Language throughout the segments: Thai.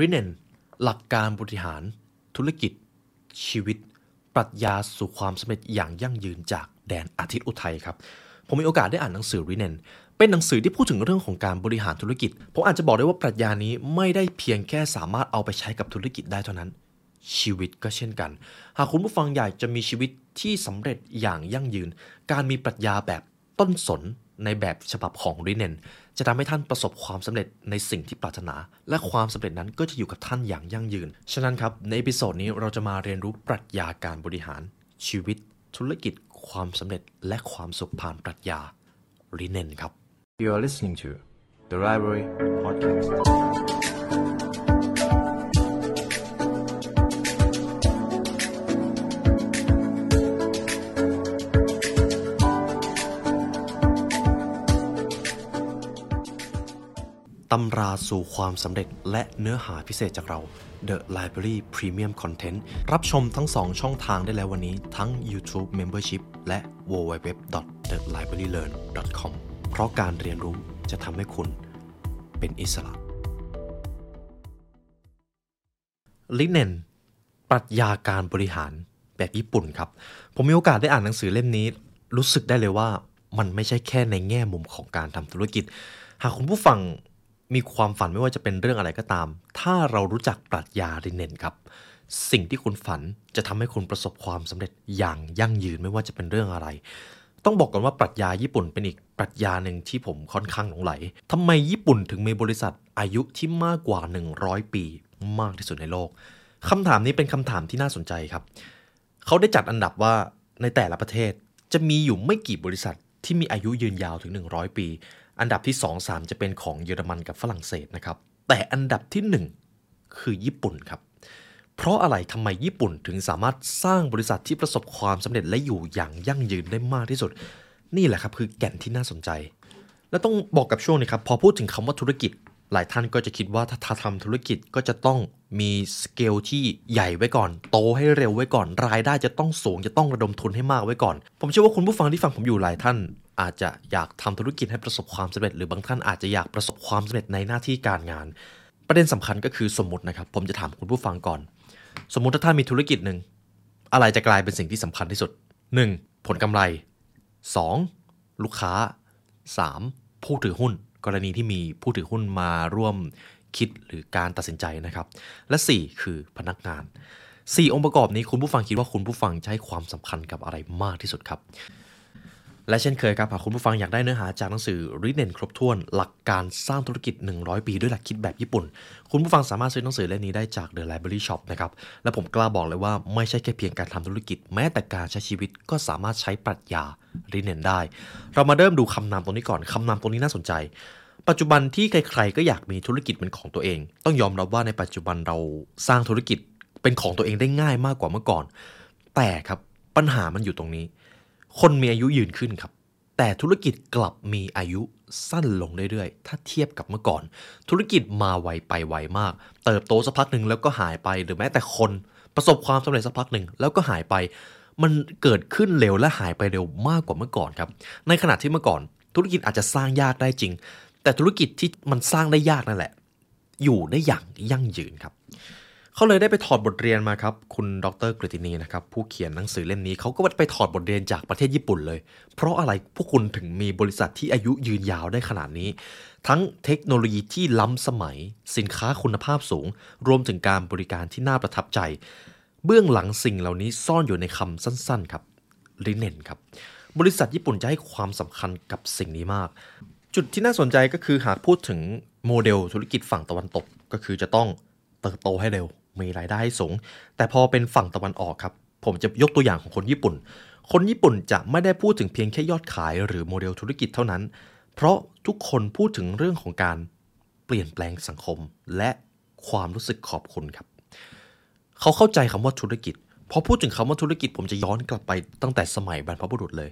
ริเนนหลักการบริหาร ธุรกิจ ชีวิต ปรัชญาสู่ความสำเร็จอย่างยั่งยืนจากแดนอาทิตย์อุทัยครับผมมีโอกาสได้อ่านหนังสือริเนนเป็นหนังสือที่พูดถึงเรื่องของการบริหารธุรกิจ ผมอาจจะบอกได้ว่าปรัชญานี้ไม่ได้เพียงแค่สามารถเอาไปใช้กับธุรกิจได้เท่านั้น ชีวิตก็เช่นกัน หากคุณผู้ฟังอยากจะมีชีวิตที่สำเร็จอย่างยั่งยืน การมีปรัชญาแบบต้นสน ในแบบฉบับของริเนนจะทำให้ท่านประสบความสำเร็จในสิ่งที่ปรารถนา และความสำเร็จนั้นก็จะอยู่กับท่านอย่างยั่งยืน ฉะนั้นครับ ใน episode นี้เราจะมาเรียนรู้ปรัชญาการบริหาร ชีวิต ธุรกิจ ความสำเร็จ และความสุขผ่านปรัชญาริเนนครับ You are listening to the Library Podcast. ตำราสู่ความสำเร็จและเนื้อหาพิเศษจากเรา The Library Premium Content รับชมทั้ง 2 ช่องทางได้แล้ววันนี้ทั้ง YouTube Membership และ www.thelibrarylearn.com เพราะการเรียนรู้จะทำให้คุณเป็นอิสระลิเนนปรัชญาการบริหารแบบญี่ปุ่นครับ ผมมีโอกาสได้อ่านหนังสือเล่มนี้ รู้สึกได้เลยว่ามันไม่ใช่แค่ในแง่มุมของการทำธุรกิจ หากคุณผู้ฟัง มีความฝันไม่ว่าจะเป็นเรื่องอะไรก็ตาม ถ้าเรารู้จักปรัชญาริเนนครับ สิ่งที่คุณฝันจะทำให้คุณประสบความสำเร็จอย่างยั่งยืนไม่ว่าจะเป็นเรื่องอะไร ต้องบอกก่อนว่าปรัชญาญี่ปุ่นเป็นอีกปรัชญาหนึ่งที่ผมค่อนข้างหลงไหลทำไมญี่ปุ่นถึงมีบริษัทอายุที่มากกว่า 100 ปีมากที่สุดในโลกคำถามนี้เป็นคำถามที่น่าสนใจครับ เขาได้จัดอันดับว่าในแต่ละประเทศจะมีอยู่ไม่กี่บริษัทที่มีอายุยืนยาวถึง 100 ปี อันดับที่ 2 3 จะเป็นของเยอรมันกับฝรั่งเศสนะครับ แต่อันดับที่ 1 คือญี่ปุ่นครับ เพราะอะไรทำไมญี่ปุ่นถึงสามารถสร้างบริษัทที่ประสบความสำเร็จและอยู่อย่างยั่งยืนได้มากที่สุด นี่แหละครับคือแก่นที่น่าสนใจ และต้องบอกกับช่วงนี้ครับ พอพูดถึงคำว่าธุรกิจ หลายท่านก็จะคิดว่าถ้าทำธุรกิจก็จะต้องมีสเกลที่ใหญ่ไว้ก่อน โตให้เร็วไว้ก่อน รายได้จะต้องสูงจะต้องระดมทุนให้มากไว้ก่อน ผมเชื่อว่าคุณผู้ฟังที่ฟังผมอยู่หลายท่าน อาจจะอยากทำธุรกิจให้ประสบความสำเร็จ หรือบางท่านอาจจะอยากประสบความสำเร็จในหน้าที่การงาน ประเด็นสำคัญก็คือสมมตินะครับ ผมจะถามคุณผู้ฟังก่อน สมมุติถ้าท่านมีธุรกิจหนึ่งอะไรจะกลายเป็นสิ่งที่สำคัญที่สุด 1. ผลกำไร 2. ลูกค้า 3. ผู้ถือหุ้น กรณีที่มีผู้ถือหุ้นมาร่วมคิดหรือการตัดสินใจนะครับ และ 4 คือพนักงาน 4 องค์ประกอบนี้คุณผู้ฟังคิดว่าคุณผู้ฟังจะให้ความสำคัญกับอะไรมากที่สุดครับ และเช่นเคยครับหากคุณผู้ฟังอยากได้เนื้อหาจากหนังสือริเนนครบถ้วนหลักการสร้างธุรกิจ 100 ปีด้วยหลักคิดแบบญี่ปุ่น คุณผู้ฟังสามารถซื้อหนังสือเล่มนี้ได้จาก The Library Shop นะครับ และผมกล้าบอกเลยว่าไม่ใช่แค่เพียงการทำธุรกิจ แม้แต่การใช้ชีวิตก็สามารถใช้ปรัชญาริเนนได้ เรามาเริ่มดูคำนามตรงนี้ก่อนคำนามตรงนี้น่าสนใจ ปัจจุบันที่ใครๆก็อยากมีธุรกิจเป็นของตัวเอง ต้องยอมรับว่าในปัจจุบันเราสร้างธุรกิจเป็นของตัวเองได้ง่ายมากกว่าเมื่อก่อน แต่ครับปัญหามันอยู่ตรงนี้ คนมีอายุยืนขึ้นครับ แต่ธุรกิจกลับมีอายุสั้นลงเรื่อยๆ ถ้าเทียบกับเมื่อก่อน ธุรกิจมาไวไปไวมาก เติบโตสักพักหนึ่งแล้วก็หายไป หรือแม้แต่คนประสบความสำเร็จสักพักหนึ่งแล้วก็หายไป มันเกิดขึ้นเร็วและหายไปเร็วมากกว่าเมื่อก่อนครับ ในขณะที่เมื่อก่อน ธุรกิจอาจจะสร้างยากได้จริง แต่ธุรกิจที่มันสร้างได้ยากนั่นแหละ อยู่ได้อย่างยั่งยืนครับ เขาเลยได้ไปถอดบทเรียนมาครับคุณดรกฤตินีนะครับผู้เขียนหนังสือเล่มนี้เขาก็ไปถอดบทเรียนจากประเทศญี่ปุ่นเลย เพราะอะไรพวกคุณถึงมีบริษัทที่อายุยืนยาวได้ขนาดนี้ ทั้งเทคโนโลยีที่ล้ำสมัย สินค้าคุณภาพสูง รวมถึงการบริการที่น่าประทับใจ เบื้องหลังสิ่งเหล่านี้ซ่อนอยู่ในคำสั้นๆครับริเนนครับบริษัทญี่ปุ่นจะให้ความสำคัญกับสิ่งนี้มาก จุดที่น่าสนใจก็คือหากพูดถึงโมเดลธุรกิจฝั่งตะวันตกก็คือจะต้องเติบโตให้เร็ว มีรายได้สูง แต่พอเป็นฝั่งตะวันออกครับ ผมจะยกตัวอย่างของคนญี่ปุ่น คนญี่ปุ่นจะไม่ได้พูดถึงเพียงแค่ยอดขายหรือโมเดลธุรกิจเท่านั้น เพราะทุกคนพูดถึงเรื่องของการเปลี่ยนแปลงสังคม และความรู้สึกขอบคุณครับ เขาเข้าใจคำว่าธุรกิจพอพูดถึงคำว่าธุรกิจผมจะย้อนกลับไปตั้งแต่สมัยบรรพบุรุษเลย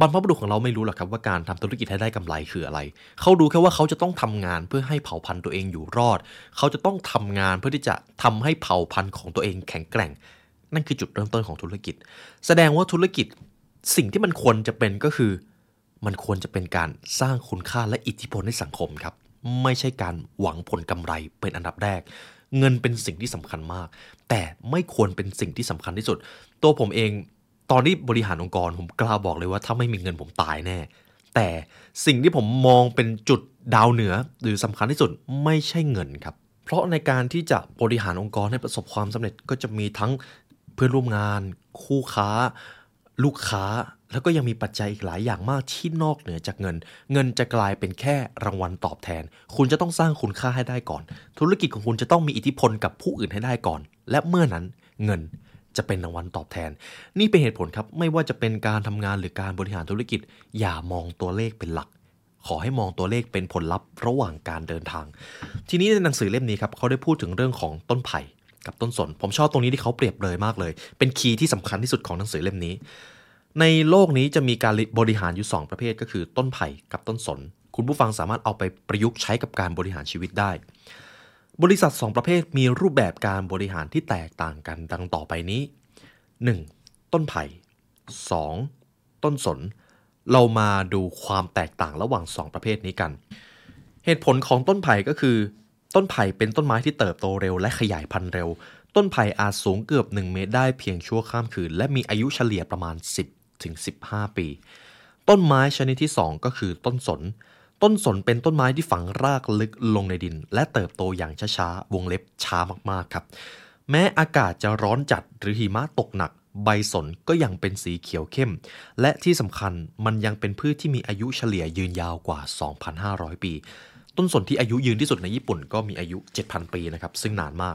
บรรพบุรุษของเราไม่รู้หรอกครับว่าการทำธุรกิจให้ได้กำไรคืออะไร เขารู้แค่ว่าเขาจะต้องทำงานเพื่อให้เผ่าพันธุ์ตัวเองอยู่รอด เขาจะต้องทำงานเพื่อที่จะทำให้เผ่าพันธุ์ของตัวเองแข็งแกร่ง นั่นคือจุดเริ่มต้นของธุรกิจ แสดงว่าธุรกิจสิ่งที่มันควรจะเป็นก็คือ มันควรจะเป็นการสร้างคุณค่าและอิทธิพลให้สังคมครับ ไม่ใช่การหวังผลกำไรเป็นอันดับแรก เงินเป็นสิ่งที่สำคัญมาก แต่ไม่ควรเป็นสิ่งที่สำคัญที่สุด ตัวผมเอง ตอนที่บริหารองค์กรผมกล้าบอกเลยว่าถ้าไม่มีเงินผมตายแน่ แต่สิ่งที่ผมมองเป็นจุดดาวเหนือหรือสำคัญที่สุดไม่ใช่เงินครับ เพราะในการที่จะบริหารองค์กรให้ประสบความสำเร็จก็จะมีทั้งเพื่อนร่วมงาน คู่ค้า ลูกค้า แล้วก็ยังมีปัจจัยอีกหลายอย่างมากที่นอกเหนือจากเงิน เงินจะกลายเป็นแค่รางวัลตอบแทน คุณจะต้องสร้างคุณค่าให้ได้ก่อน ธุรกิจของคุณจะต้องมีอิทธิพลกับผู้อื่นให้ได้ก่อน และเมื่อนั้นเงิน จะเป็นรางวัลตอบแทน นี่เป็นเหตุผลครับ ไม่ว่าจะเป็นการทำงานหรือการบริหารธุรกิจ อย่ามองตัวเลขเป็นหลัก ขอให้มองตัวเลขเป็นผลลัพธ์ระหว่างการเดินทาง ทีนี้ในหนังสือเล่มนี้ครับเขาได้พูดถึงเรื่องของต้นไผ่กับต้นสน ผมชอบตรงนี้ที่เขาเปรียบเลยมากเลย เป็นคีย์ที่สำคัญที่สุดของหนังสือเล่มนี้ ในโลกนี้จะมีการบริหารอยู่ 2 ประเภทก็คือต้นไผ่กับต้นสน คุณผู้ฟังสามารถเอาไปประยุกต์ใช้กับการบริหารชีวิตได้ บริษัท 2 ประเภทมีรูปแบบการบริหารที่แตกต่างกันดังต่อไปนี้ 1. ต้นไผ่ 2. ต้นสน เรามาดูความแตกต่างระหว่าง 2 ประเภทนี้กัน เหตุผลของต้นไผ่ก็คือ ต้นไผ่เป็นต้นไม้ที่เติบโตเร็วและขยายพันธุ์เร็ว ต้นไผ่อาจสูงเกือบ 1 เมตรได้เพียงชั่วข้ามคืน และมีอายุเฉลี่ยประมาณ 10ถึง15 ปี ต้นไม้ชนิดที่ 2 ก็คือต้นสน ต้นสนเป็นต้นไม้ที่ฝังรากลึกลงในดิน และเติบโตอย่างช้าๆ วงเล็บช้ามากๆครับ แม้อากาศจะร้อนจัดหรือหิมะตกหนัก ใบสนก็ยังเป็นสีเขียวเข้ม และที่สำคัญมันยังเป็นพืชที่มีอายุเฉลี่ยยืนยาวกว่า 2,500 ปี ต้นสนที่อายุยืนที่สุดในญี่ปุ่นก็มีอายุ 7,000 ปีนะครับซึ่งนานมาก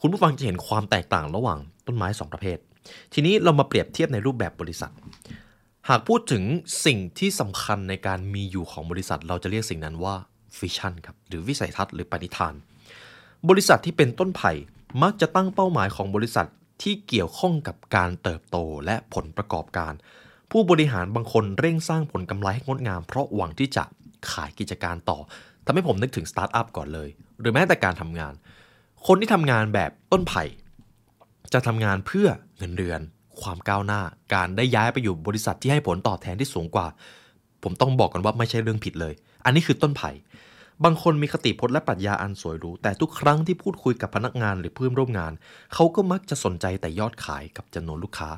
คุณผู้ฟังจะเห็นความแตกต่างระหว่างต้นไม้ 2 ประเภท ทีนี้เรามาเปรียบเทียบในรูปแบบบริษัท หากพูดถึงสิ่งที่สำคัญในการมีอยู่ของบริษัท เราจะเรียกสิ่งนั้นว่าวิชั่นครับหรือวิสัยทัศน์หรือปณิธาน บริษัทที่เป็นต้นไผ่มักจะตั้งเป้าหมายของบริษัทที่เกี่ยวข้องกับการเติบโตและผลประกอบการ ผู้บริหารบางคนเร่งสร้างผลกำไรให้งดงาม เพราะหวังที่จะขายกิจการต่อทำให้ผมนึกถึงสตาร์ทอัพก่อนเลย หรือแม้แต่การทำงาน คนที่ทำงานแบบต้นไผ่ จะทำงานเพื่อเงินเดือน ความก้าวหน้า การได้ย้ายไปอยู่บริษัทที่ให้ผลตอบแทนที่สูงกว่า ผมต้องบอกกันว่าไม่ใช่เรื่องผิดเลย อันนี้คือต้นไผ่บางคนมีคติพจน์และปรัชญาอันสวยหรูแต่ทุกครั้งที่พูดคุยกับพนักงานหรือเพื่อนร่วมงาน เขาก็มักจะสนใจแต่ยอดขายกับจำนวนลูกค้า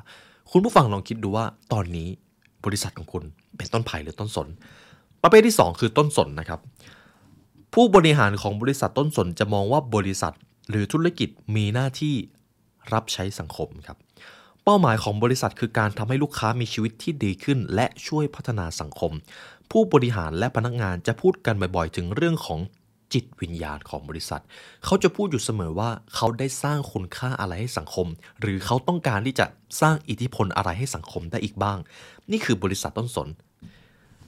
คุณผู้ฟังลองคิดดูว่าตอนนี้บริษัทของคุณเป็นต้นไผ่หรือต้นสน ประเภทที่ 2 คือต้นสนนะครับ ผู้บริหารของบริษัทต้นสนจะมองว่าบริษัทหรือธุรกิจมีหน้าที่รับใช้สังคมครับ เป้าหมายของบริษัทคือการทำให้ลูกค้ามีชีวิตที่ดีขึ้น และช่วยพัฒนาสังคม ผู้บริหารและพนักงานจะพูดกันบ่อยๆ ถึงเรื่องของจิตวิญญาณของบริษัท เขาจะพูดอยู่เสมอว่าเขาได้สร้างคุณค่าอะไรให้สังคม หรือเขาต้องการที่จะสร้างอิทธิพลอะไรให้สังคมได้อีกบ้าง นี่คือบริษัทต้นสน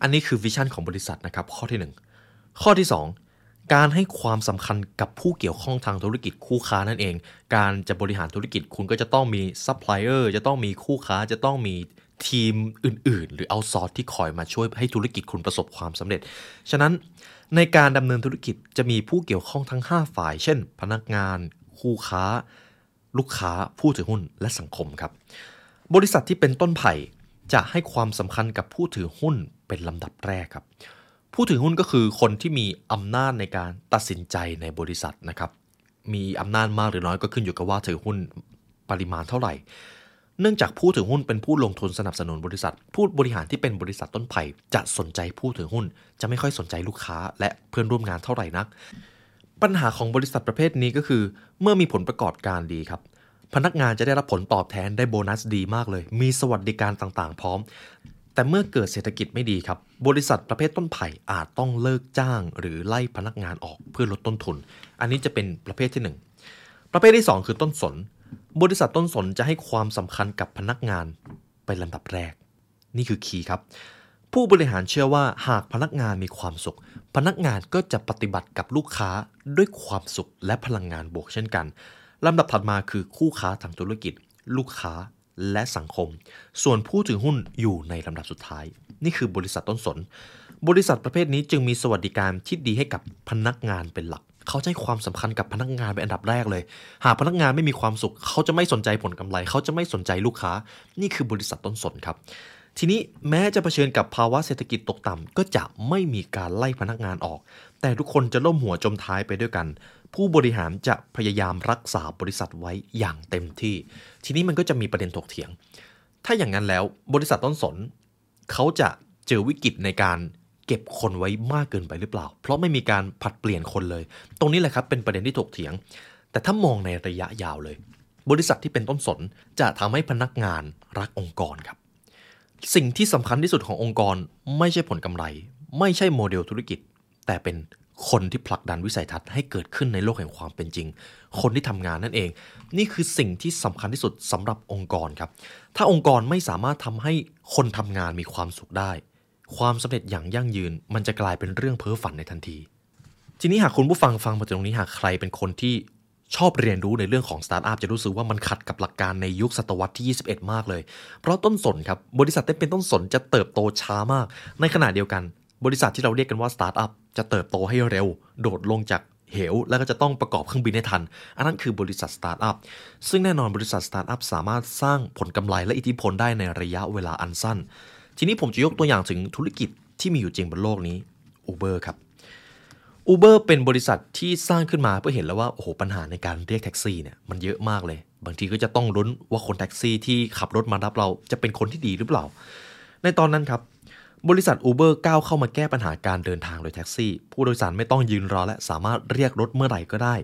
อันนี้คือ vision ของบริษัทนะครับข้อที่ 1 ข้อที่ 2 การให้ความสำคัญกับผู้เกี่ยวข้องทางธุรกิจคู่ค้านั่นเอง การจะบริหารธุรกิจคุณก็จะต้องมีซัพพลายเออร์จะต้องมีคู่ค้าจะต้องมีทีมอื่น ๆ หรือ outsource ที่คอยมาช่วยให้ธุรกิจคุณประสบความสำเร็จ ฉะนั้นในการดำเนินธุรกิจจะมีผู้เกี่ยวข้องทั้ง 5 ฝ่าย เช่น พนักงาน คู่ค้า ลูกค้า ผู้ถือหุ้น และสังคมครับ บริษัทที่เป็นต้นไผ่จะให้ความสำคัญกับผู้ถือหุ้นเป็นลำดับแรกครับ ผู้ถือหุ้นก็คือคนที่มีอำนาจในการตัดสินใจในบริษัทนะครับ มีอำนาจมากหรือน้อยก็ขึ้นอยู่กับว่าถือหุ้นปริมาณเท่าไหร่ เนื่องจากผู้ถือหุ้นเป็นผู้ลงทุนสนับสนุนบริษัท ผู้บริหารที่เป็นบริษัทต้นไผ่จะสนใจผู้ถือหุ้น จะไม่ค่อยสนใจลูกค้า และเพื่อนร่วมงานเท่าไหร่นัก ปัญหาของบริษัทประเภทนี้ก็คือ เมื่อมีผลประกอบการดีครับพนักงานจะได้รับผลตอบแทนได้โบนัสดีมากเลย มีสวัสดิการต่างๆ พร้อม แต่เมื่อเกิดเศรษฐกิจไม่ดีครับ บริษัทประเภทต้นไผ่อาจต้องเลิกจ้าง หรือไล่พนักงานออกเพื่อลดต้นทุน อันนี้จะเป็นประเภทที่หนึ่งประเภทที่สองคือต้นสน บริษัทต้นสนจะให้ความสำคัญกับพนักงานเป็นลำดับแรก นี่คือคีย์ครับ ผู้บริหารเชื่อว่าหากพนักงานมีความสุข พนักงานก็จะปฏิบัติกับลูกค้าด้วยความสุขและพลังงานบวกเช่นกันลำดับถัดมาคือคู่ค้าทางธุรกิจ ลูกค้า และสังคม ส่วนผู้ถือหุ้นอยู่ในลำดับสุดท้าย นี่คือบริษัทต้นสน บริษัทประเภทนี้จึงมีสวัสดิการที่ดีให้กับพนักงานเป็นหลัก เขาให้ความสำคัญกับพนักงานเป็นอันดับแรกเลย หากพนักงานไม่มีความสุข เขาจะไม่สนใจผลกำไร เขาจะไม่สนใจลูกค้า นี่คือบริษัทต้นสนครับทีนี้แม้จะเผชิญกับภาวะเศรษฐกิจตกต่ำ ก็จะไม่มีการไล่พนักงานออก แต่ทุกคนจะล่มหัวจมท้ายไปด้วยกัน ผู้บริหารจะพยายามรักษาบริษัทไว้อย่างเต็มที่ ทีนี้มันก็จะมีประเด็นถกเถียง ถ้าอย่างนั้นแล้วบริษัทต้นสนเขาจะเจอวิกฤตในการเก็บคนไว้มากเกินไปหรือเปล่า เพราะไม่มีการผัดเปลี่ยนคนเลย ตรงนี้แหละครับเป็นประเด็นที่ถกเถียง แต่ถ้ามองในระยะยาวเลย บริษัทที่เป็นต้นสนจะทำให้พนักงานรักองค์กรครับ สิ่งที่สำคัญที่สุดขององค์กรไม่ใช่ผลกำไร ไม่ใช่โมเดลธุรกิจ แต่เป็น คนที่ผลักดันวิสัยทัศน์ให้เกิดขึ้นในโลกแห่งความเป็นจริง คนที่ทำงานนั่นเอง นี่คือสิ่งที่สำคัญที่สุดสำหรับองค์กรครับ ถ้าองค์กรไม่สามารถทำให้คนทำงานมีความสุขได้ ความสำเร็จอย่างยั่งยืน มันจะกลายเป็นเรื่องเพ้อฝันในทันที ทีนี้หากคุณผู้ฟังฟังมาถึงตรงนี้หากใครเป็นคนที่ชอบเรียนรู้ในเรื่องของสตาร์ทอัพจะรู้สึกว่ามันขัดกับหลักการในยุคศตวรรษที่ 21 มากเลย เพราะต้นสนครับ บริษัทที่เป็นต้นสนจะเติบโตช้ามาก ในขณะเดียวกัน บริษัทที่เราเรียกกันว่าสตาร์ทอัพ จะเติบโตให้เร็ว โดดลงจากเหว แล้วก็จะต้องประกอบเครื่องบินให้ทัน อันนั้นคือบริษัทสตาร์ทอัพ ซึ่งแน่นอนบริษัทสตาร์ทอัพสามารถสร้างผลกำไรและอิทธิพลได้ในระยะเวลาอันสั้น ทีนี้ผมจะยกตัวอย่างถึงธุรกิจที่มีอยู่จริงบนโลกนี้ Uber ครับ Uber เป็นบริษัทที่สร้างขึ้นมาเพื่อเห็นแล้วว่า โอ้โห ปัญหาในการเรียกแท็กซี่เนี่ยมันเยอะมากเลย บางทีก็จะต้องลุ้นว่าคนแท็กซี่ที่ขับรถมารับเราจะเป็นคนที่ดีหรือเปล่า ในตอนนั้นครับ บริษัท Uber ก้าวเข้ามาแก้ปัญหาการเดินทางโดยแท็กซี่ ผู้โดยสารไม่ต้องยืนรอและสามารถเรียกรถเมื่อไหร่ก็ได้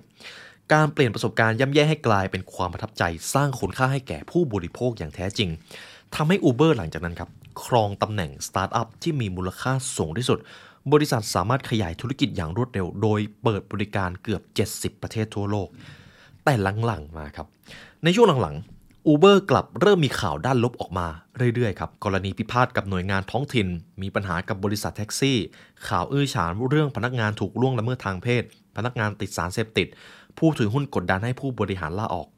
การเปลี่ยนประสบการณ์ย่ำแย่ให้กลายเป็นความประทับใจ สร้างคุณค่าให้แก่ผู้บริโภคอย่างแท้จริงทำให้ Uber หลังจากนั้นครับครองตำแหน่งสตาร์ทอัพที่มีมูลค่าสูงที่สุด บริษัทสามารถขยายธุรกิจอย่างรวดเร็ว โดยเปิดบริการเกือบ 70 ประเทศทั่วโลก แต่หลังๆมาครับในช่วงหลังๆ Uber กลับเริ่มมีข่าวด้านลบออกมาเรื่อยๆครับ กรณีพิพาทกับหน่วยงานท้องถิ่น มีปัญหากับบริษัทแท็กซี่ ข่าวอื้อฉาวเรื่องพนักงานถูกล่วงละเมิดทางเพศ พนักงานติดสารเสพติด ผู้ถือหุ้นกดดันให้ผู้บริหารลาออก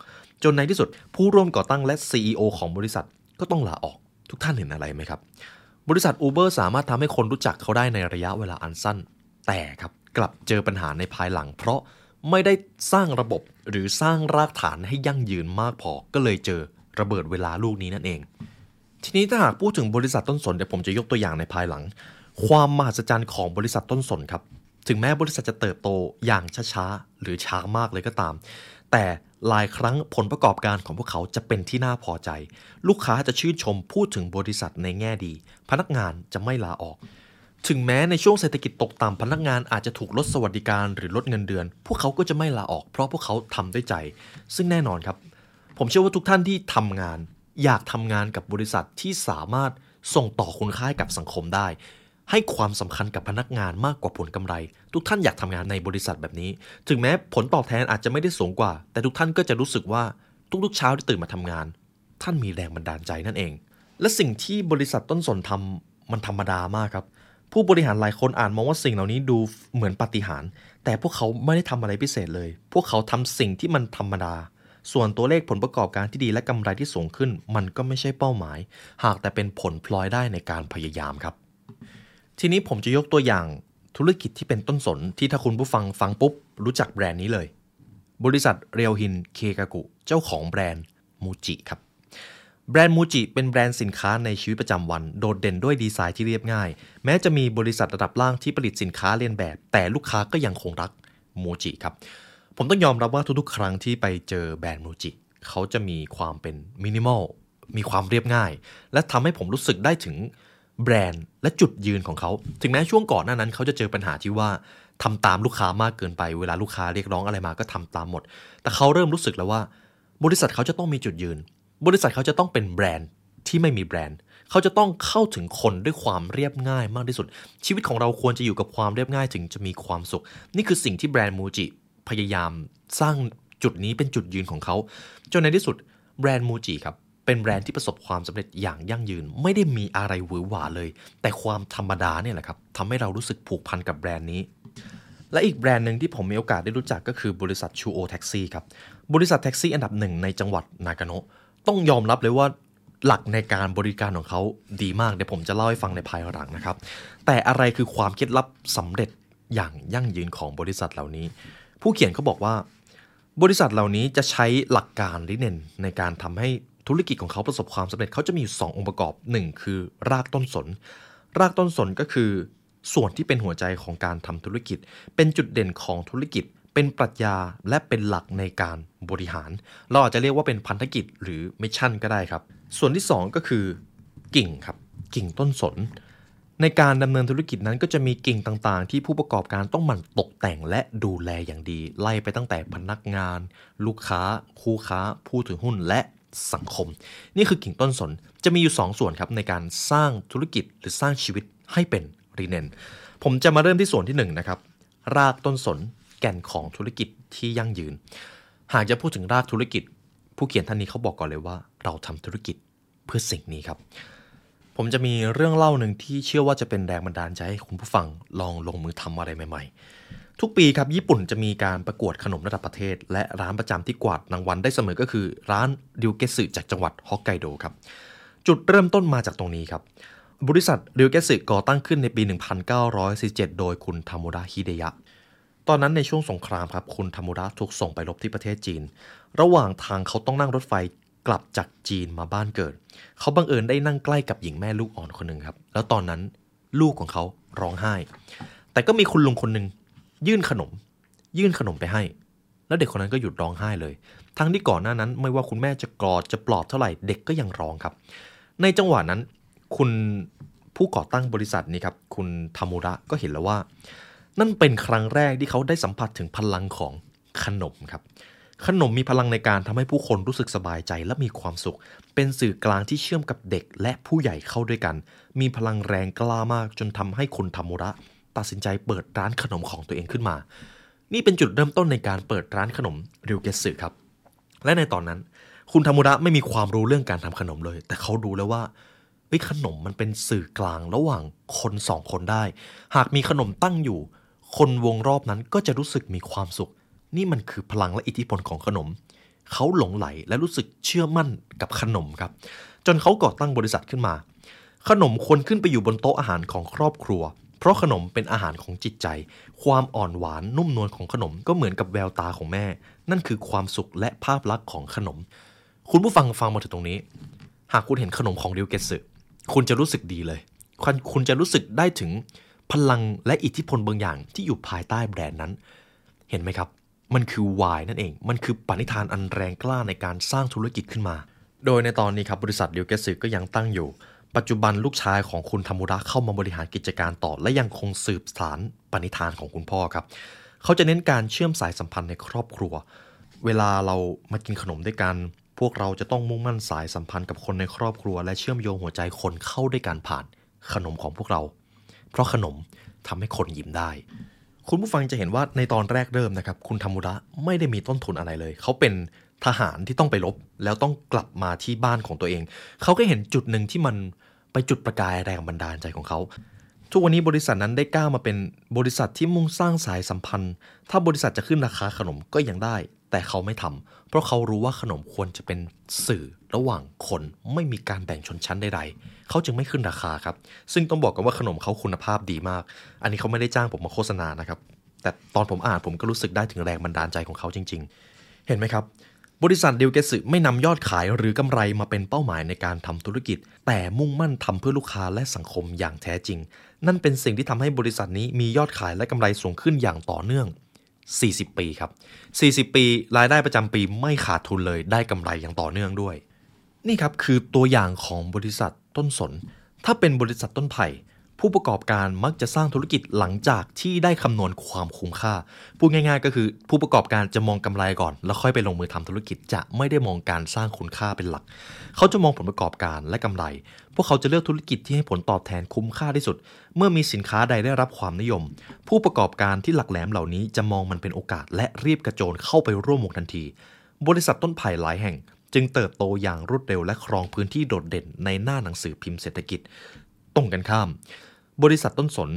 จนในที่สุดผู้ร่วมก่อตั้งและ CEO ของบริษัทก็ต้องลาออก ทุกท่านเห็นอะไรไหมครับ บริษัท Uber สามารถทำให้คนรู้จักเขาได้ในระยะเวลาอันสั้น แต่ครับกลับเจอปัญหาในภายหลัง เพราะ ไม่ได้สร้างระบบหรือสร้างรากฐานให้ยั่งยืนมากพอ ก็เลยเจอระเบิดเวลาลูกนี้นั่นเอง ทีนี้ถ้าหากพูดถึงบริษัทต้นสนเดี๋ยวผมจะยกตัวอย่างในภายหลัง ความมหัศจรรย์ของบริษัทต้นสนครับ ถึงแม้บริษัทจะเติบโตอย่างช้าๆหรือช้ามากเลยก็ตาม แต่หลายครั้งผลประกอบการของพวกเขาจะเป็นที่น่าพอใจ ลูกค้าจะชื่นชมพูดถึงบริษัทในแง่ดี พนักงานจะไม่ลาออก ถึงแม้ในช่วงเศรษฐกิจตกต่ำพนักงานอาจจะถูกลดสวัสดิการหรือลดเงินเดือน พวกเขาก็จะไม่ลาออกเพราะพวกเขาทำด้วยใจ ซึ่งแน่นอนครับ ผมเชื่อว่าทุกท่านที่ทำงาน อยากทำงานกับบริษัทที่สามารถส่งต่อคุณค่าให้กับสังคมได้ ให้ความสำคัญกับพนักงานมากกว่าผลกำไร ทุกท่านอยากทำงานในบริษัทแบบนี้ ถึงแม้ผลตอบแทนอาจจะไม่ได้สูงกว่า แต่ทุกท่านก็จะรู้สึกว่าทุกๆเช้าที่ตื่นมาทำงาน ท่านมีแรงบันดาลใจนั่นเอง และสิ่งที่บริษัทต้นสนทำมันธรรมดามากครับ ผู้บริหารหลายคนอ่านมองว่าสิ่งเหล่านี้ดูเหมือนปาฏิหาริย์แต่พวกเขาไม่ได้ทำอะไรพิเศษเลย พวกเขาทำสิ่งที่มันธรรมดา ส่วนตัวเลขผลประกอบการที่ดีและกำไรที่สูงขึ้น มันก็ไม่ใช่เป้าหมาย หากแต่เป็นผลพลอยได้ในการพยายามครับ ทีนี้ผมจะยกตัวอย่างธุรกิจที่เป็นต้นสนที่ถ้าคุณผู้ฟังฟังปุ๊บ รู้จักแบรนด์นี้เลย บริษัทเรียวฮินเคกากุ เจ้าของแบรนด์มูจิครับ แบรนด์มูจิเป็นแบรนด์สินค้าในชีวิตประจำวัน โดดเด่นด้วยดีไซน์ที่เรียบง่าย แม้จะมีบริษัทระดับล่างที่ผลิตสินค้าเลียนแบบ แต่ลูกค้าก็ยังคงรักมูจิครับ ผมต้องยอมรับว่าทุกๆ ครั้งที่ไปเจอแบรนด์มูจิเขาจะมีความเป็นมินิมอลมีความเรียบง่าย และทำให้ผมรู้สึกได้ถึงแบรนด์และจุดยืนของเขา ถึงแม้ช่วงก่อนหน้านั้นเขาจะเจอปัญหาที่ว่าทำตามลูกค้ามากเกินไป เวลาลูกค้าเรียกร้องอะไรมาก็ทำตามหมด แต่เขาเริ่มรู้สึกแล้วว่า บริษัทเขาจะต้องมีจุดยืน บริษัทเขาจะต้องเป็นแบรนด์ที่ไม่มีแบรนด์ เขาจะต้องเข้าถึงคนด้วยความเรียบง่ายมากที่สุด ชีวิตของเราควรจะอยู่กับความเรียบง่ายถึงจะมีความสุข นี่คือสิ่งที่แบรนด์มูจิพยายามสร้างจุดนี้เป็นจุดยืนของเขา จนในที่สุดแบรนด์มูจิครับเป็นแบรนด์ที่ประสบความสำเร็จอย่างยั่งยืน ไม่ได้มีอะไรหวือหวาเลย แต่ความธรรมดาเนี่ยแหละครับทำให้เรารู้สึกผูกพันกับแบรนด์นี้ และอีกแบรนด์หนึ่งที่ผมมีโอกาสได้รู้จักก็คือบริษัทชูโอแท็กซี่ครับบริษัทแท็กซี่อันดับหนึ่งในจังหวัดนากาโนะ ต้องยอมรับเลยว่าหลักในการบริการของเขาดีมากเดี๋ยวผมจะเล่าให้ฟังในภายหลังนะครับ แต่อะไรคือความเคล็ดลับสำเร็จอย่างยั่งยืนของบริษัทเหล่านี้ ผู้เขียนเขาบอกว่า บริษัทเหล่านี้จะใช้หลักการลิเนนในการทำให้ธุรกิจของเขาประสบความสำเร็จเขาจะมีอยู่สององค์ประกอบหนึ่งคือรากต้นสน รากต้นสนก็คือส่วนที่เป็นหัวใจของการทำธุรกิจ เป็นจุดเด่นของธุรกิจ เป็นปรัชญาและเป็นหลักในการบริหาร เราอาจจะเรียกว่าเป็นพันธกิจหรือมิชชั่นก็ได้ครับ ส่วนที่ 2 ก็คือกิ่งครับกิ่งต้นสน ในการดำเนินธุรกิจนั้นก็จะมีกิ่งต่างๆ ที่ผู้ประกอบการต้องหมั่นตกแต่งและดูแลอย่างดี ไล่ไปตั้งแต่พนักงาน ลูกค้า คู่ค้า ผู้ถือหุ้นและสังคม นี่คือกิ่งต้นสนจะมีอยู่ 2 ส่วนครับในการสร้างธุรกิจหรือสร้างชีวิตให้เป็นรีเนนผมจะมาเริ่มที่ส่วนที่1นนะครับรากต้นสน แก่นของธุรกิจที่ยั่งยืน หากจะพูดถึงรากธุรกิจ ผู้เขียนท่านนี้เขาบอกก่อนเลยว่า เราทำธุรกิจเพื่อสิ่งนี้ครับ ผมจะมีเรื่องเล่าหนึ่งที่เชื่อว่าจะเป็นแรงบันดาลใจให้คุณผู้ฟังลองลงมือทำอะไรใหม่ ๆ ทุกปีครับญี่ปุ่นจะมีการประกวดขนมระดับประเทศ และร้านประจำที่กวาดรางวัลได้เสมอก็คือ ร้านดิวเกสึจากจังหวัดฮอกไกโดครับจุดเริ่มต้นมาจากตรงนี้ครับบริษัทริวเกสึก่อตั้งขึ้นในปี 1947 โดยคุณทามุระฮิเดยะ ตอนนั้นในช่วงสงครามครับคุณทามุระถูกส่งไปรบที่ประเทศจีน ระหว่างทางเขาต้องนั่งรถไฟกลับจากจีนมาบ้านเกิด เขาบังเอิญได้นั่งใกล้กับหญิงแม่ลูกอ่อนคนหนึ่งครับ แล้วตอนนั้นลูกของเขาร้องไห้ แต่ก็มีคุณลุงคนหนึ่งยื่นขนม ยื่นขนมไปให้ แล้วเด็กคนนั้นก็หยุดร้องไห้เลย ทั้งที่ก่อนหน้านั้นไม่ว่าคุณแม่จะกอดจะปลอบเท่าไหร่เด็กก็ยังร้องครับ ในจังหวะนั้น คุณผู้ก่อตั้งบริษัทนี้ครับคุณทามุระก็เห็นแล้วว่า นั่นเป็นครั้งแรกที่เขาได้สัมผัสถึงพลังของขนมครับ ขนมมีพลังในการทำให้ผู้คนรู้สึกสบายใจและมีความสุข เป็นสื่อกลางที่เชื่อมกับเด็กและผู้ใหญ่เข้าด้วยกัน มีพลังแรงกล้ามากจนทำให้คุณทามุระตัดสินใจเปิดร้านขนมของตัวเองขึ้นมา นี่เป็นจุดเริ่มต้นในการเปิดร้านขนมริวเกสึครับ และในตอนนั้น คุณทามุระไม่มีความรู้เรื่องการทำขนมเลย แต่เขารู้แล้วว่าเฮ้ยขนมมันเป็นสื่อกลางระหว่างคนสองคนได้ หากมีขนมตั้งอยู่ คนวงรอบนั้นก็จะรู้สึกมีความสุข นี่มันคือพลังและอิทธิพลของขนม เขาหลงไหลและรู้สึกเชื่อมั่นกับขนมครับ จนเขาก่อตั้งบริษัทขึ้นมา ขนมควรขึ้นไปอยู่บนโต๊ะอาหารของครอบครัว เพราะขนมเป็นอาหารของจิตใจ ความอ่อนหวานนุ่มนวลของขนมก็เหมือนกับแววตาของแม่ นั่นคือความสุขและภาพลักษณ์ของขนม คุณผู้ฟังฟังมาถึงตรงนี้ หากคุณเห็นขนมของริวเกสึคุณจะรู้สึกดีเลย คุณคุณจะรู้สึกได้ถึง พลังและอิทธิพลบางอย่างที่อยู่ภายใต้แบรนด์นั้น เห็นไหมครับ มันคือวายนั่นเอง มันคือปณิธานอันแรงกล้าในการสร้างธุรกิจขึ้นมา โดยในตอนนี้ครับบริษัทริวเกสึก็ยังตั้งอยู่ ปัจจุบันลูกชายของคุณธรรมุระเข้ามาบริหารกิจการต่อ และยังคงสืบสานปณิธานของคุณพ่อครับ เขาจะเน้นการเชื่อมสายสัมพันธ์ในครอบครัว เวลาเรามากินขนมด้วยกันพวกเราจะต้องมุ่งมั่นสายสัมพันธ์กับคนในครอบครัว และเชื่อมโยงหัวใจคนเข้าด้วยการผ่านขนมของพวกเรา เพราะขนมทำให้คนยิ้มได้ คุณผู้ฟังจะเห็นว่าในตอนแรกเริ่มนะครับ คุณธรรมุระไม่ได้มีต้นทุนอะไรเลย เขาเป็นทหารที่ต้องไปรบแล้วต้องกลับมาที่บ้านของตัวเอง เขาก็เห็นจุดหนึ่งที่มันไปจุดประกายแรงบันดาลใจของเขาทุกวันนี้บริษัทนั้นได้ก้าวมาเป็นบริษัทที่มุ่งสร้างสายสัมพันธ์ ถ้าบริษัทจะขึ้นราคาขนมก็ยังได้ แต่เขาไม่ทำเพราะเขารู้ว่าขนมควรจะเป็นสื่อระหว่างคนไม่มีการแบ่งชนชั้นใดๆ เขาจึงไม่ขึ้นราคาครับ ซึ่งต้องบอกกันว่าขนมเขาคุณภาพดีมาก อันนี้เขาไม่ได้จ้างผมมาโฆษณานะครับ แต่ตอนผมอ่านผมก็รู้สึกได้ถึงแรงบันดาลใจของเขาจริง ๆ เห็นไหมครับ บริษัทเดลเกสึไม่นำยอดขายหรือกำไรมาเป็นเป้าหมายในการทำธุรกิจ แต่มุ่งมั่นทำเพื่อลูกค้าและสังคมอย่างแท้จริง นั่นเป็นสิ่งที่ทำให้บริษัทนี้มียอดขายและกำไรสูงขึ้นอย่างต่อเนื่อง40 ปีครับ 40 ปีรายได้ประจำปีไม่ขาดทุนเลยได้กำไรอย่างต่อเนื่องด้วย นี่ครับคือตัวอย่างของบริษัท ต้นสน ถ้าเป็นบริษัทต้นไผ่ผู้ประกอบการมักจะสร้างธุรกิจหลังจากที่ได้คำนวณความคุ้มค่า พูดง่าย ๆ ก็คือผู้ประกอบการจะมองกำไรก่อน แล้วค่อยไปลงมือทำธุรกิจจะไม่ได้มองการสร้างคุณค่าเป็นหลัก เขาจะมองผลประกอบการและกำไร พวกเขาจะเลือกธุรกิจที่ให้ผลตอบแทนคุ้มค่าที่สุด เมื่อมีสินค้าใดได้รับความนิยม ผู้ประกอบการที่หลักแหลมเหล่านี้จะมองมันเป็นโอกาสและรีบกระโจนเข้าไปร่วมวงทันที บริษัทต้นไผ่หลายแห่ง จึงเติบโตอย่างรวดเร็วและครองพื้นที่โดดเด่นในหน้าหนังสือพิมพ์เศรษฐกิจ ตรงกันข้าม บริษัทต้นสน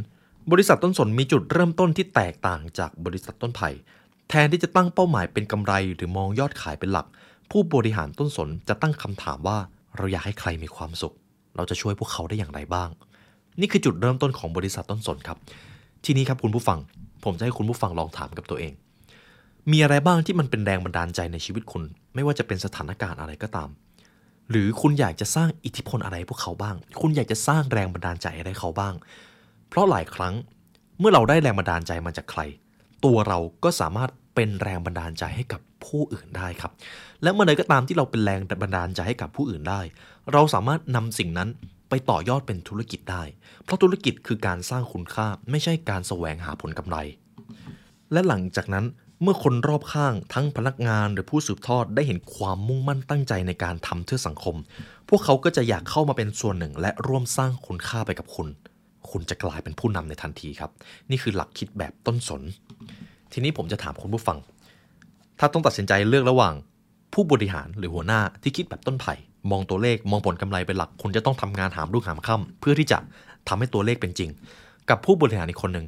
บริษัทต้นสนมีจุดเริ่มต้นที่แตกต่างจากบริษัทต้นไผ่แทนที่จะตั้งเป้าหมายเป็นกำไรหรือมองยอดขายเป็นหลัก ผู้บริหารต้นสนจะตั้งคำถามว่าเราอยากให้ใครมีความสุข เราจะช่วยพวกเขาได้อย่างไรบ้าง นี่คือจุดเริ่มต้นของบริษัทต้นสนครับ ทีนี้ครับคุณผู้ฟัง ผมจะให้คุณผู้ฟังลองถามกับตัวเอง มีอะไรบ้างที่มันเป็นแรงบันดาลใจในชีวิตคุณ ไม่ว่าจะเป็นสถานการณ์อะไรก็ตาม หรือคุณอยากจะสร้างอิทธิพลอะไรพวกเขาบ้าง คุณอยากจะสร้างแรงบันดาลใจอะไรเขาบ้าง เพราะหลายครั้งเมื่อเราได้แรงบันดาลใจมาจากใคร ตัวเราก็สามารถเป็นแรงบันดาลใจให้กับผู้อื่นได้ครับ และเมื่อใดก็ตามที่เราเป็นแรงบันดาลใจให้กับผู้อื่นได้ เราสามารถนำสิ่งนั้นไปต่อยอดเป็นธุรกิจได้ เพราะธุรกิจคือการสร้างคุณค่าไม่ใช่การแสวงหาผลกำไร และหลังจากนั้น เมื่อคนรอบข้างทั้งพนักงานหรือผู้สืบทอดได้เห็นความมุ่งมั่นตั้งใจในการทำเพื่อสังคม พวกเขาก็จะอยากเข้ามาเป็นส่วนหนึ่ง และร่วมสร้างคุณค่าไปกับคุณ คุณจะกลายเป็นผู้นำในทันทีครับ นี่คือหลักคิดแบบต้นสน ทีนี้ผมจะถามคุณผู้ฟัง ถ้าต้องตัดสินใจเลือกระหว่าง ผู้บริหารหรือหัวหน้าที่คิดแบบต้นไผ่มองตัวเลขมองผลกำไรเป็นหลัก คุณจะต้องทำงานหามรุ่งหามค่ำเพื่อที่จะทำให้ตัวเลขเป็นจริง กับผู้บริหารอีกคนหนึ่ง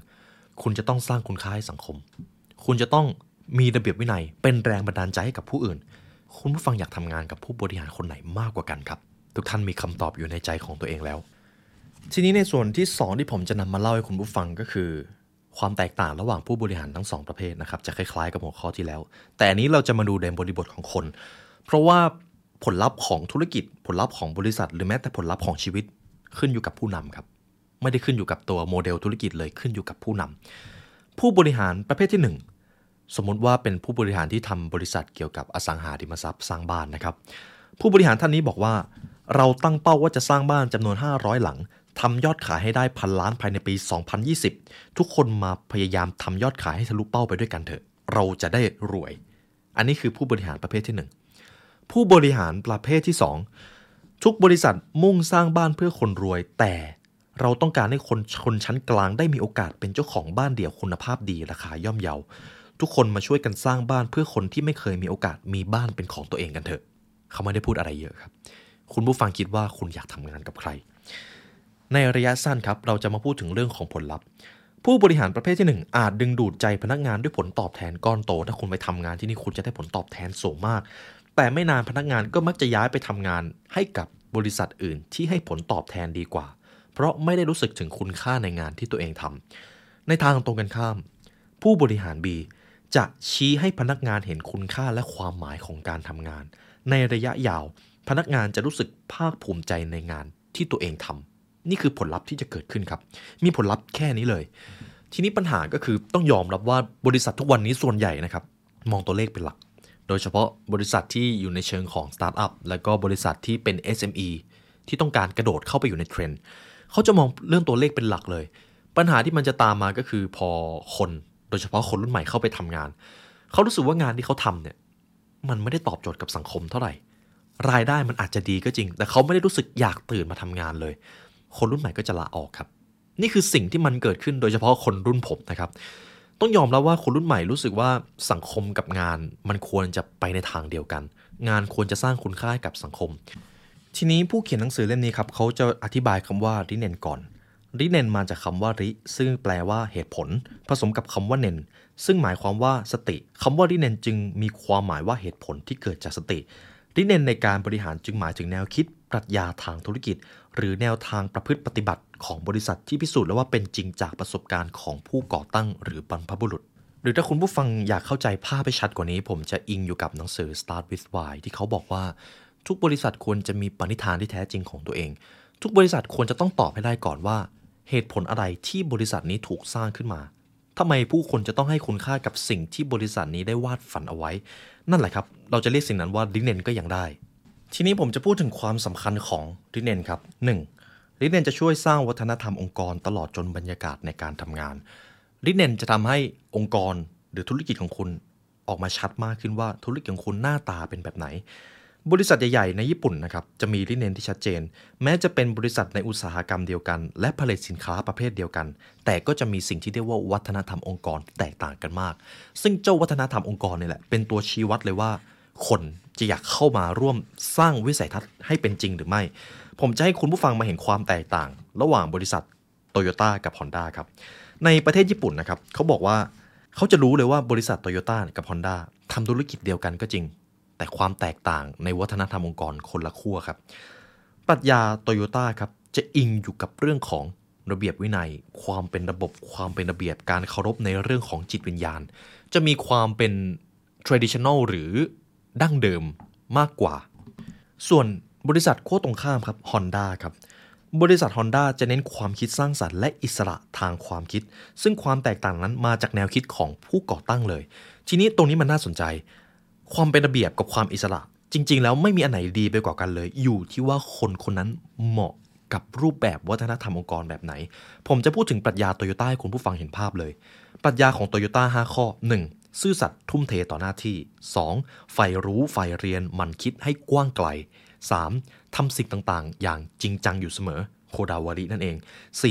คุณจะต้องสร้างคุณค่าให้สังคม คุณจะต้องมีระเบียบวินัย เป็นแรงบันดาลใจให้กับผู้อื่น คุณผู้ฟังอยากทำงานกับผู้บริหารคนไหนมากกว่ากันครับ ทุกท่านมีคำตอบอยู่ในใจของตัวเองแล้ว ทีนี้ในส่วนที่ 2 ที่ผมจะนำมาเล่าให้คุณผู้ฟังก็คือ ความแตกต่างระหว่างผู้บริหารทั้งสองประเภทนะครับจะคล้ายๆกับหัวข้อที่แล้ว แต่อันนี้เราจะมาดูในบริบทของคน เพราะว่าผลลัพธ์ของธุรกิจ ผลลัพธ์ของบริษัท หรือแม้แต่ผลลัพธ์ของชีวิตขึ้นอยู่กับผู้นำครับ ไม่ได้ขึ้นอยู่กับตัวโมเดลธุรกิจเลยขึ้นอยู่กับผู้นำผู้บริหารประเภทที่ 1 สมมุติว่าเป็นผู้บริหารที่ทำบริษัทเกี่ยวกับอสังหาริมทรัพย์สร้างบ้านนะครับ ผู้บริหารท่านนี้บอกว่า เราตั้งเป้าว่าจะสร้างบ้านจำนวน 500 หลังทำยอดขายให้ได้พันล้านภายในปี 2020 ทุกคนมาพยายามทำยอดขายให้ทะลุเป้าไปด้วยกันเถอะ เราจะได้รวย อันนี้คือผู้บริหารประเภทที่ 1 ผู้บริหารประเภทที่ 2 ทุกบริษัทมุ่งสร้างบ้านเพื่อคนรวย แต่เราต้องการให้คนชนชั้นกลางได้มีโอกาสเป็นเจ้าของบ้านเดี่ยวคุณภาพดีราคาย่อมเยา ทุกคนมาช่วยกันสร้างบ้านเพื่อคนที่ไม่เคยมีโอกาสมีบ้านเป็นของตัวเองกันเถอะ เขาไม่ได้พูดอะไรเยอะครับ คุณผู้ฟังคิดว่าคุณอยากทำงานกับใคร ในระยะสั้นครับ เราจะมาพูดถึงเรื่องของผลลัพธ์ ผู้บริหารประเภทที่ 1 อาจดึงดูดใจพนักงานด้วยผลตอบแทนก้อนโต ถ้าคุณไปทำงานที่นี่คุณจะได้ผลตอบแทนสูงมาก แต่ไม่นานพนักงานก็มักจะย้ายไปทำงานให้กับบริษัทอื่นที่ให้ผลตอบแทนดีกว่า เพราะไม่ได้รู้สึกถึงคุณค่าในงานที่ตัวเองทำในทางตรงกันข้าม ผู้บริหาร B จะชี้ให้พนักงานเห็นคุณค่าและความหมายของการทำงาน ในระยะยาว พนักงานจะรู้สึกภาคภูมิใจในงานที่ตัวเองทำนี่คือผลลัพธ์ที่จะเกิดขึ้นครับ มีผลลัพธ์แค่นี้เลย ทีนี้ปัญหาก็คือต้องยอมรับว่าบริษัททุกวันนี้ส่วนใหญ่นะครับ มองตัวเลขเป็นหลัก โดยเฉพาะบริษัทที่อยู่ในเชิงของสตาร์ทอัพและก็บริษัทที่เป็น SME ที่ต้องการกระโดดเข้าไปอยู่ในเทรนด์เขาจะมองเรื่องตัวเลขเป็นหลักเลย ปัญหาที่มันจะตามมาก็คือพอคน ดยเฉพาะคนรุ่นใหม่เข้าไปทำงาน เขารู้สึกว่างานที่เขาทำเนี่ย มันไม่ได้ตอบโจทย์กับสังคมเท่าไหร่ รายได้มันอาจจะดีก็จริง แต่เขาไม่ได้รู้สึกอยากตื่นมาทำงานเลย คนรุ่นใหม่ก็จะลาออกครับ นี่คือสิ่งที่มันเกิดขึ้นโดยเฉพาะคนรุ่นผมนะครับ ต้องยอมรับว่าคนรุ่นใหม่รู้สึกว่าสังคมกับงาน มันควรจะไปในทางเดียวกัน งานควรจะสร้างคุณค่าให้กับสังคม ทีนี้ผู้เขียนหนังสือเล่มนี้ครับเขาจะอธิบายคำว่าริเนนก่อน ริเนนมาจากคำว่าริ ซึ่งแปลว่าเหตุผล ผสมกับคำว่าเนน ซึ่งหมายความว่าสติคำว่าริเนนจึงมีความหมายว่าเหตุผลที่เกิดจากสติ ริเนนในการบริหารจึงหมายถึงแนวคิด ปรัชญาทางธุรกิจ หรือแนวทางประพฤติปฏิบัติของบริษัทที่พิสูจน์แล้วว่าเป็นจริงจากประสบการณ์ของผู้ก่อตั้งหรือบรรพบุรุษ หรือถ้าคุณผู้ฟังอยากเข้าใจภาพให้ชัดกว่านี้ ผมจะอิงอยู่กับหนังสือ Start with Why ที่เขาบอกว่า ทุกบริษัทควรจะมีปณิธานที่แท้จริงของตัวเอง ทุกบริษัทควรจะต้องตอบให้ได้ก่อนว่า เหตุผลอะไรที่บริษัทนี้ถูกสร้างขึ้นมาทำไมผู้คนจะต้องให้คุณค่ากับสิ่งที่บริษัทนี้ได้วาดฝันเอาไว้ นั่นแหละครับ เราจะเรียกสิ่งนั้นว่าดิเนนก็ยังได้ ทีนี้ผมจะพูดถึงความสำคัญของดิเนนครับ 1. ดิเนนจะช่วยสร้างวัฒนธรรมองค์กรตลอดจนบรรยากาศในการทำงานดิเนนจะทำให้องค์กรหรือธุรกิจของคุณออกมาชัดมากขึ้นว่าธุรกิจของคุณหน้าตาเป็นแบบไหน บริษัทใหญ่ๆในญี่ปุ่นนะครับจะมีลิเนนที่ชัดเจน แม้จะเป็นบริษัทในอุตสาหกรรมเดียวกัน และผลิตสินค้าประเภทเดียวกัน แต่ก็จะมีสิ่งที่เรียกว่าวัฒนธรรมองค์กรแตกต่างกันมาก ซึ่งเจ้าวัฒนธรรมองค์กรนี่แหละเป็นตัวชี้วัดเลยว่า คนจะอยากเข้ามาร่วมสร้างวิสัยทัศน์ให้เป็นจริงหรือไม่ ผมจะให้คุณผู้ฟังมาเห็นความแตกต่าง ระหว่างบริษัทโตโยต้ากับ Honda ครับในประเทศญี่ปุ่นนะครับเขาบอกว่าเขาจะรู้เลยว่าบริษัทโตโยต้ากับ Honda ทำธุรกิจเดียวกันก็จริง แต่ความแตกต่างในวัฒนธรรมองค์กรคนละขั้วครับ ปรัชญาโตโยต้าครับจะอิงอยู่กับเรื่องของระเบียบวินัย ความเป็นระบบความเป็นระเบียบการเคารพในเรื่องของจิตวิญญาณ จะมีความเป็น traditional หรือดั้งเดิมมากกว่า ส่วนบริษัทขั้วตรงข้ามครับ Honda ครับบริษัท Honda จะเน้นความคิดสร้างสรรค์และอิสระทางความคิด ซึ่งความแตกต่างนั้นมาจากแนวคิดของผู้ก่อตั้งเลย ทีนี้ตรงนี้มันน่าสนใจ ความเป็นระเบียบกับความอิสระ จริง ๆ แล้วไม่มีอันไหนดีไปกว่ากันเลย อยู่ที่ว่าคนคนนั้นเหมาะกับรูปแบบวัฒนธรรมองค์กรแบบไหน ผมจะพูดถึงปรัชญาโตโยต้าให้คุณผู้ฟังเห็นภาพเลย ปรัชญาของโตโยต้า5ข้อ 1. ซื่อสัตย์ทุ่มเทต่อหน้าที่ 2. ใฝ่รู้ใฝ่เรียนมันคิดให้กว้างไกล 3. ทำสิ่งต่างๆ อย่างจริงจังอยู่เสมอ โคดาวารินั่นเอง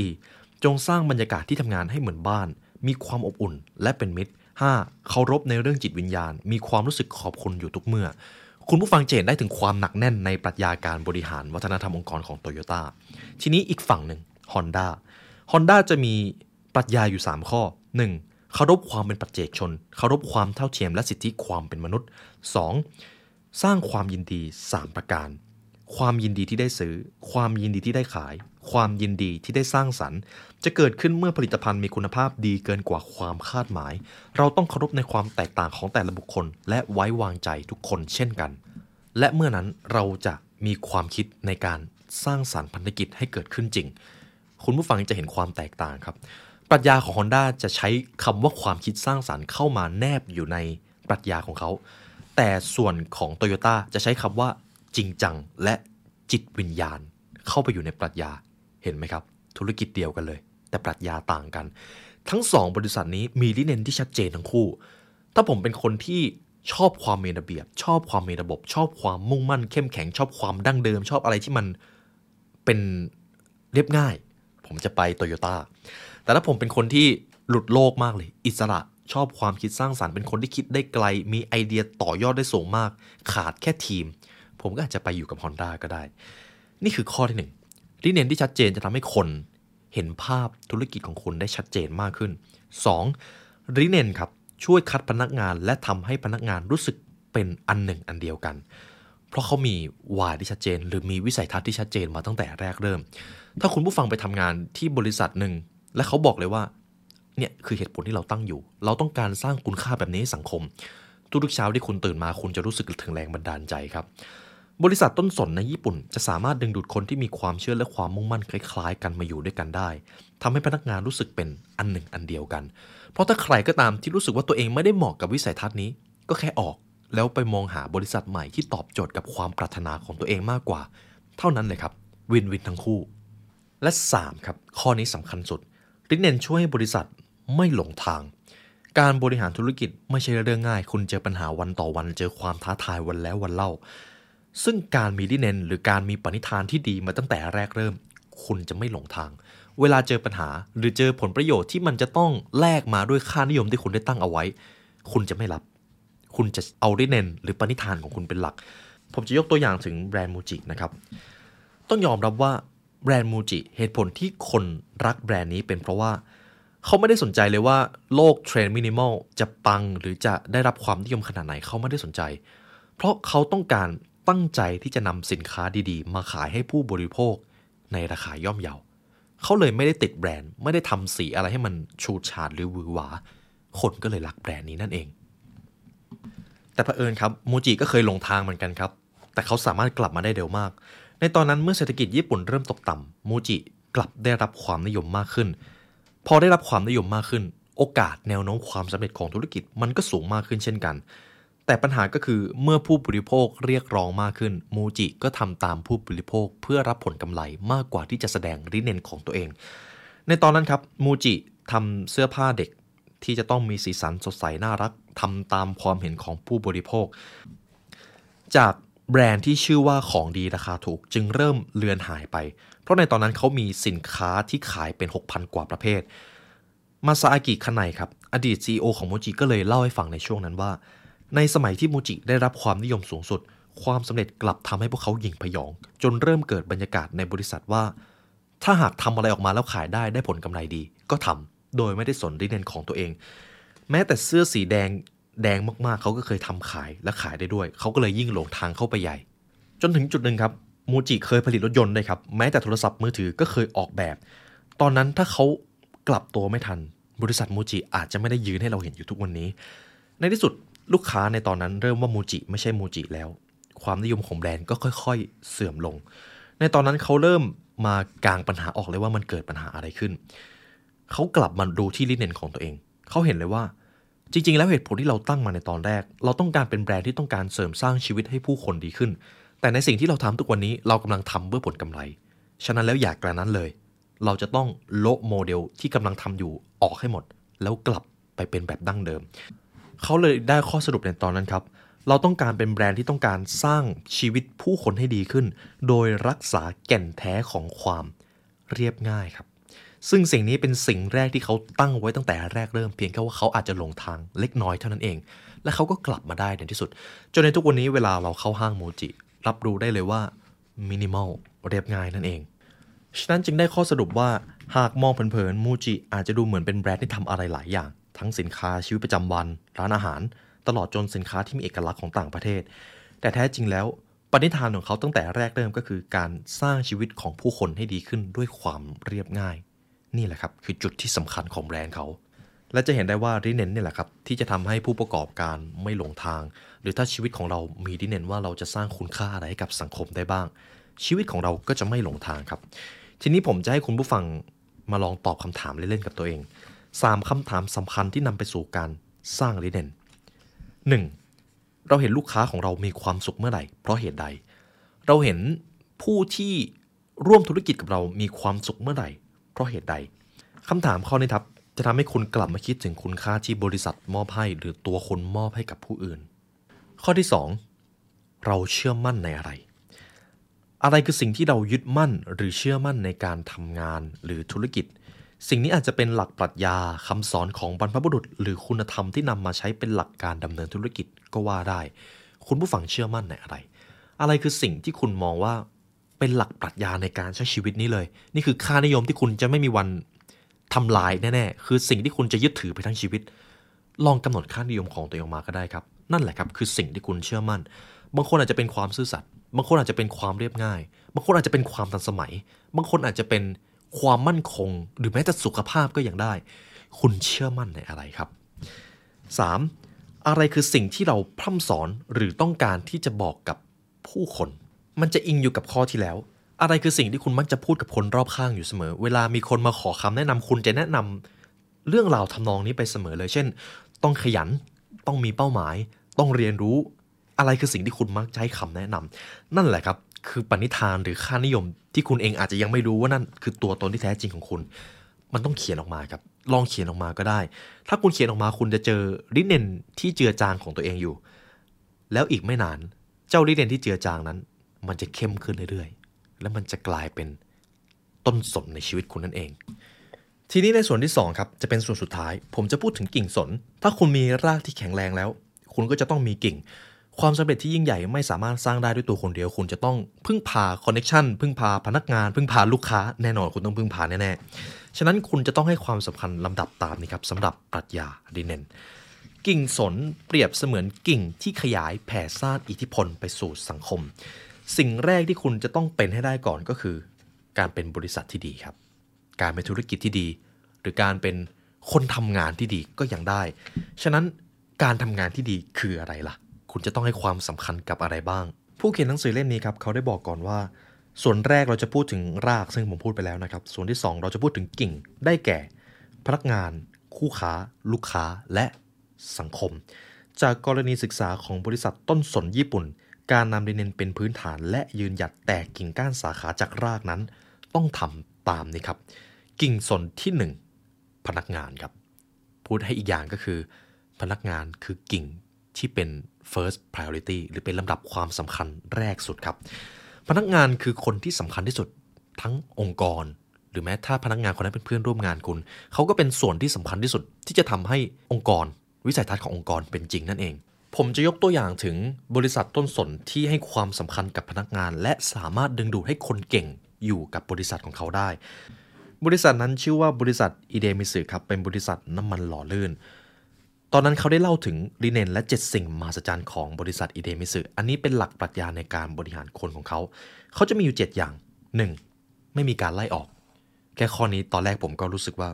4. จงสร้างบรรยากาศที่ทำงานให้เหมือนบ้าน มีความอบอุ่นและเป็นมิตร 5. เคารพในเรื่องจิตวิญญาณ มีความรู้สึกขอบคุณอยู่ทุกเมื่อ คุณผู้ฟังเจนได้ถึงความหนักแน่นในปรัชญาการบริหารวัฒนธรรมองค์กรของโตโยต้าทีนี้อีกฝั่งหนึ่ง Honda Honda จะมีปรัชญาอยู่ 3 ข้อ 1. เคารพความเป็นปัจเจกชน เคารพความเท่าเทียมและสิทธิความเป็นมนุษย์ 2. สร้างความยินดี 3 ประการ ความยินดีที่ได้ซื้อ ความยินดีที่ได้ขาย ความยินดีที่ได้สร้างสรรค์ จะเกิดขึ้นเมื่อผลิตภัณฑ์มีคุณภาพดีเกินกว่าความคาดหมาย เราต้องเคารพในความแตกต่างของแต่ละบุคคล และไว้วางใจทุกคนเช่นกัน และเมื่อนั้นเราจะมีความคิดในการสร้างสารรค์พันธกิจให้เกิดขึ้นจริง คุณผู้ฟังจะเห็นความแตกต่างครับ ปรัชญาของ Honda จะใช้คำว่าความคิดสร้างสารรค์เข้ามาแนบอยู่ในปรัชญาของเขา แต่ส่วนของ Toyota จะใช้คำว่าจริงจังและจิตวิญญาณ เข้าไปอยู่ในปรัชญา เห็นไหมครับ ธุรกิจเดียวกันเลย แต่ปรัชญาต่างกัน ทั้งสองบริษัทนี้มีลิเนนที่ชัดเจนทั้งคู่ ถ้าผมเป็นคนที่ชอบความมีระเบียบ ชอบความมีระบบ ชอบความมุ่งมั่น เข้มแข็งชอบความดั้งเดิม ชอบอะไรที่มันเป็นเรียบง่าย ผมจะไปโตโยต้าแต่ถ้าผมเป็นคนที่หลุดโลกมากเลย อิสระชอบความคิดสร้างสารรค์เป็นคนที่คิดได้ไกล มีไอเดียต่อยอดได้สูงมาก ขาดแค่ทีม ผมก็อาจจะไปอยู่กับ Honda ก็ได้ นี่คือข้อที่หนึ่ง ลิเนนที่ชัดเจนจะทำให้คนเห็นภาพธุรกิจของคุณได้ชัดเจนมากขึ้น 2. ลิเนนครับช่วยคัดพนักงานและทำให้พนักงานรู้สึกเป็นอันหนึ่งอันเดียวกัน เพราะเขามีวายที่ชัดเจน หรือมีวิสัยทัศน์ที่ชัดเจนมาตั้งแต่แรกเริ่ม ถ้าคุณผู้ฟังไปทำงานที่บริษัทหนึ่ง และเขาบอกเลยว่าเนี่ยคือเหตุผลที่เราตั้งอยู่ เราต้องการสร้างคุณค่าแบบนี้ให้สังคม ทุกๆเช้าที่คุณตื่นมาคุณจะรู้สึกถึงแรงบันดาลใจครับ บริษัทต้นสนในญี่ปุ่น จะสามารถดึงดูดคนที่มีความเชื่อและความมุ่งมั่นคล้าย ๆ กันมาอยู่ด้วยกันได้ทำให้พนักงานรู้สึกเป็นอันหนึ่งอันเดียวกัน เพราะถ้าใครก็ตามที่รู้สึกว่าตัวเองไม่ได้เหมาะกับวิสัยทัศน์นี้ ก็แค่ออก แล้วไปมองหาบริษัทใหม่ที่ตอบโจทย์กับความปรารถนาของตัวเองมากกว่า เท่านั้นเลยครับวินวินทั้งคู่ และ 3 ครับ ข้อนี้สำคัญสุดริเนนช่วยให้บริษัทไม่หลงทางการบริหารธุรกิจไม่ใช่เรื่องง่าย คุณเจอปัญหาวันต่อวัน เจอความท้าทายวันแล้ววันเล่า ซึ่งการมีดิเนนหรือการมีปณิธานที่ดีมาตั้งแต่แรกเริ่ม คุณจะไม่หลงทาง เวลาเจอปัญหาหรือเจอผลประโยชน์ที่มันจะต้องแลกมาด้วยค่านิยมที่คุณได้ตั้งเอาไว้ คุณจะไม่รับ คุณจะเอาดิเนนหรือปณิธานของคุณเป็นหลัก ผมจะยกตัวอย่างถึงแบรนด์มูจินะครับ ต้องยอมรับว่าแบรนด์มูจิเหตุผลที่คนรักแบรนด์นี้เป็นเพราะว่าเขาไม่ได้สนใจเลยว่าโลกเทรนด์มินิมอลจะปังหรือจะได้รับความนิยมขนาดไหนเขาไม่ได้สนใจ เพราะเขาต้องการ ตั้งใจที่จะนำสินค้าดีๆ มาขายให้ผู้บริโภคในราคาย่อมเยา เขาเลยไม่ได้ติดแบรนด์ ไม่ได้ทำสีอะไรให้มันชูดฉาดหรือวือหวา คนก็เลยรักแบรนด์นี้นั่นเอง แต่เผอิญครับมูจิก็เคยหลงทางเหมือนกันครับ แต่เขาสามารถกลับมาได้เร็วมาก ในตอนนั้นเมื่อเศรษฐกิจญี่ปุ่นเริ่มตกต่ำมูจิกลับได้รับความนิยมมากขึ้น พอได้รับความนิยมมากขึ้น โอกาสแนวโน้มความสำเร็จของธุรกิจมันก็สูงมากขึ้นเช่นกัน แต่ปัญหาก็คือเมื่อผู้บริโภคเรียกร้องมากขึ้น มูจิก็ทำตามผู้บริโภคเพื่อรับผลกำไรมากกว่าที่จะแสดงริเนนของตัวเอง ในตอนนั้นครับมูจิทำเสื้อผ้าเด็กที่จะต้องมีสีสันสดใสน่ารักทำตามความเห็นของผู้บริโภค จากแบรนด์ที่ชื่อว่าของดีราคาถูกจึงเริ่มเลือนหายไป เพราะในตอนนั้นเขามีสินค้าที่ขายเป็น 6,000 กว่าประเภท มาซาอากิคันไนครับ อดีต CEO ของโมจิก็เลยเล่าให้ฟังในช่วงนั้นว่า ในสมัยที่โมจิได้รับความนิยมสูงสุด ความสำเร็จกลับทำให้พวกเขาหยิ่งพยอง จนเริ่มเกิดบรรยากาศในบริษัทว่า ถ้าหากทำอะไรออกมาแล้วขายได้ได้ผลกำไรดี ก็ทำโดยไม่ได้สนดิเนนของตัวเอง แม้แต่เสื้อสีแดงแดงมากๆ เขาก็เคยทำขายและขายได้ด้วย เขาก็เลยยิ่งหลงทางเข้าไปใหญ่ จนถึงจุดหนึ่งครับมูจิเคยผลิตรถยนต์ด้วยครับแม้แต่โทรศัพท์มือถือก็เคยออกแบบ ตอนนั้นถ้าเขากลับตัวไม่ทัน บริษัทมูจิอาจจะไม่ได้ยืนให้เราเห็นอยู่ทุกวันนี้ ในที่สุด ลูกค้าในตอนนั้นเริ่มว่ามูจิไม่ใช่มูจิแล้ว ความนิยมของแบรนด์ก็ค่อย ๆ เสื่อมลง ในตอนนั้นเขาเริ่มมากางปัญหาออกเลยว่ามันเกิดปัญหาอะไรขึ้น เขากลับมาดูที่ริเน็นของตัวเอง เขาเห็นเลยว่าจริง ๆ แล้วเหตุผลที่เราตั้งมาในตอนแรก เราต้องการเป็นแบรนด์ที่ต้องการเสริมสร้างชีวิตให้ผู้คนดีขึ้น แต่ในสิ่งที่เราทำทุกวันนี้เรากำลังทำเพื่อผลกำไร ฉะนั้นแล้วอย่ากระนั้นเลย เราจะต้องโละโมเดลที่กำลังทำอยู่ออกให้หมด แล้วกลับไปเป็นแบบดั้งเดิม เขาเลยได้ข้อสรุปในตอนนั้นครับ เราต้องการเป็นแบรนด์ที่ต้องการสร้างชีวิตผู้คนให้ดีขึ้น โดยรักษาแก่นแท้ของความเรียบง่ายครับ ซึ่งสิ่งนี้เป็นสิ่งแรกที่เขาตั้งไว้ตั้งแต่แรกเริ่มเพียงแค่ว่าเขาอาจจะหลงทางเล็กน้อยเท่านั้นเอง และเขาก็กลับมาได้ในที่สุด จนในทุกวันนี้เวลาเราเข้าห้างโมจิ รับรู้ได้เลยว่ามินิมอลเรียบง่ายนั่นเองฉะนั้นจึงได้ข้อสรุปว่าหากมองเผินๆมูจิอาจจะดูเหมือนเป็นแบรนด์ที่ทำอะไรหลายอย่าง ทั้งสินค้าชีวิตประจำวัน ร้านอาหาร ตลอดจนสินค้าที่มีเอกลักษณ์ของต่างประเทศ แต่แท้จริงแล้วปณิธานของเขาตั้งแต่แรกเริ่มก็คือการสร้างชีวิตของผู้คนให้ดีขึ้นด้วยความเรียบง่าย นี่แหละครับคือจุดที่สำคัญของแบรนด์เขา และจะเห็นได้ว่าริเนนนี่แหละครับที่จะทำให้ผู้ประกอบการไม่หลงทาง หรือถ้าชีวิตของเรามีริเนนว่าเราจะสร้างคุณค่าอะไรให้กับสังคมได้บ้าง ชีวิตของเราก็จะไม่หลงทางครับ ทีนี้ผมจะให้คุณผู้ฟังมาลองตอบคำถามเล่นๆกับตัวเอง 3คำถามสำคัญที่นำไปสู่การสร้างริเนน 1. เราเห็นลูกค้าของเรามีความสุขเมื่อไหร่ เพราะเหตุใด เราเห็นผู้ที่ร่วมธุรกิจกับเรามีความสุขเมื่อไหร่ เพราะเหตุใดคำถามข้อนี้ครับจะทำให้คุณกลับมาคิดถึงคุณค่าที่บริษัทมอบให้ หรือตัวคนมอบให้กับผู้อื่น ข้อที่ 2 เราเชื่อมั่นในอะไร อะไรคือสิ่งที่เรายึดมั่นหรือเชื่อมั่นในการทำงานหรือธุรกิจ สิ่งนี้อาจจะเป็นหลักปรัชญาคำสอนของบรรพบุรุษ หรือคุณธรรมที่นำมาใช้เป็นหลักการดำเนินธุรกิจก็ว่าได้ คุณผู้ฟังเชื่อมั่นในอะไร อะไรคือสิ่งที่คุณมองว่าเป็นหลักปรัชญาในการใช้ชีวิตนี้เลย นี่คือค่านิยมที่คุณจะไม่มีวันทำลายแน่ๆ คือสิ่งที่คุณจะยึดถือไปทั้งชีวิต ลองกำหนดค่านิยมของตัวเองมาก็ได้ครับ นั่นแหละครับคือสิ่งที่คุณเชื่อมั่น บางคนอาจจะเป็นความซื่อสัตย์ บางคนอาจจะเป็นความเรียบง่าย บางคนอาจจะเป็นความทันสมัย บางคนอาจจะเป็น ความมั่นคง หรือแม้แต่สุขภาพก็ยังได้ คุณเชื่อมั่นในอะไรครับ 3. อะไรคือสิ่งที่เราพร่ำสอนหรือต้องการที่จะบอกกับผู้คน มันจะอิงอยู่กับข้อที่แล้ว อะไรคือสิ่งที่คุณมักจะพูดกับคนรอบข้างอยู่เสมอ เวลามีคนมาขอคำแนะนำคุณจะแนะนำเรื่องราวทำนองนี้ไปเสมอเลย เช่น ต้องขยัน ต้องมีเป้าหมาย ต้องเรียนรู้ อะไรคือสิ่งที่คุณมักจะให้คำแนะนำนั่นแหละครับ คือปณิธานหรือค่านิยม ที่คุณเองอาจจะยังไม่รู้ว่านั่นคือตัวตนที่แท้จริงของคุณ มันต้องเขียนออกมาครับ ลองเขียนออกมาก็ได้ ถ้าคุณเขียนออกมาคุณจะเจอริเนนที่เจือจางของตัวเองอยู่ แล้วอีกไม่นานเจ้าริเนนที่เจือจางนั้น มันจะเข้มขึ้นเรื่อยๆ แล้วมันจะกลายเป็นต้นสนในชีวิตคุณนั่นเอง ทีนี้ในส่วนที่2ครับจะเป็นส่วนสุดท้าย ผมจะพูดถึงกิ่งสน ถ้าคุณมีรากที่แข็งแรงแล้ว คุณก็จะต้องมีกิ่ง ความสำเร็จที่ยิ่งใหญ่ไม่สามารถสร้างได้ด้วยตัวคนเดียว คุณจะต้องพึ่งพาคอนเน็ชันพึ่งพาพนักงาน พึ่งพาลูกค้าแน่นอนคุณต้องพึ่งพาแน่ๆ ฉะนั้นคุณจะต้องให้ความสำคัญลำดับตามนี้ครับสำหรับปรัชญาดิเนนกิ่งสนเปรียบเสมือนกิ่งที่ขยายแผ่ซ่านอิทธิพลไปสู่สังคม สิ่งแรกที่คุณจะต้องเป็นให้ได้ก่อนก็คือ การเป็นบริษัทที่ดีครับ การเป็นธุรกิจที่ดี หรือการเป็นคนทำงานที่ดีก็ยังได้ ฉะนั้นการทำงานที่ดีคืออะไรล่ะ คุณจะต้องให้ความสำคัญกับอะไรบ้าง ผู้เขียนหนังสือเล่มนี้ครับเขาได้บอกก่อนว่า ส่วนแรกเราจะพูดถึงรากซึ่งผมพูดไปแล้วนะครับ ส่วนที่ 2 เราจะพูดถึงกิ่ง ได้แก่ พนักงาน คู่ค้า ลูกค้าและสังคม จากกรณีศึกษาของบริษัทต้นสนญี่ปุ่น การนำดินเนนเป็นพื้นฐาน และยืนหยัดแตกกิ่งก้านสาขาจากรากนั้น ต้องทำตามนี้ครับ กิ่งสนที่ 1 พนักงานครับ พูดให้อีกอย่างก็คือ พนักงานคือกิ่งที่เป็น first priority หรือเป็นลำดับความสำคัญแรกสุดครับ พนักงานคือคนที่สำคัญที่สุดทั้งองค์กร หรือแม้ถ้าพนักงานคนนั้นเป็นเพื่อนร่วมงานคุณ เขาก็เป็นส่วนที่สำคัญที่สุดที่จะทำให้องค์กร วิสัยทัศน์ขององค์กรเป็นจริงนั่นเอง ผมจะยกตัวอย่างถึงบริษัทต้นสนที่ให้ความสำคัญกับพนักงาน และสามารถดึงดูดให้คนเก่งอยู่กับบริษัทของเขาได้ บริษัทนั้นชื่อว่าบริษัทอิเดมิตสึครับเป็นบริษัทน้ำมันหล่อลื่น ตอนนั้นเขาได้เล่าถึงริเน็นและ 7 สิ่งมหัศจรรย์ของบริษัทอิเดมิตสึอันนี้เป็นหลักปรัชญาในการบริหารคนของเขา เขาจะมีอยู่ 7 อย่าง 1. ไม่มีการไล่ออก แค่ข้อนี้ตอนแรกผมก็รู้สึกว่า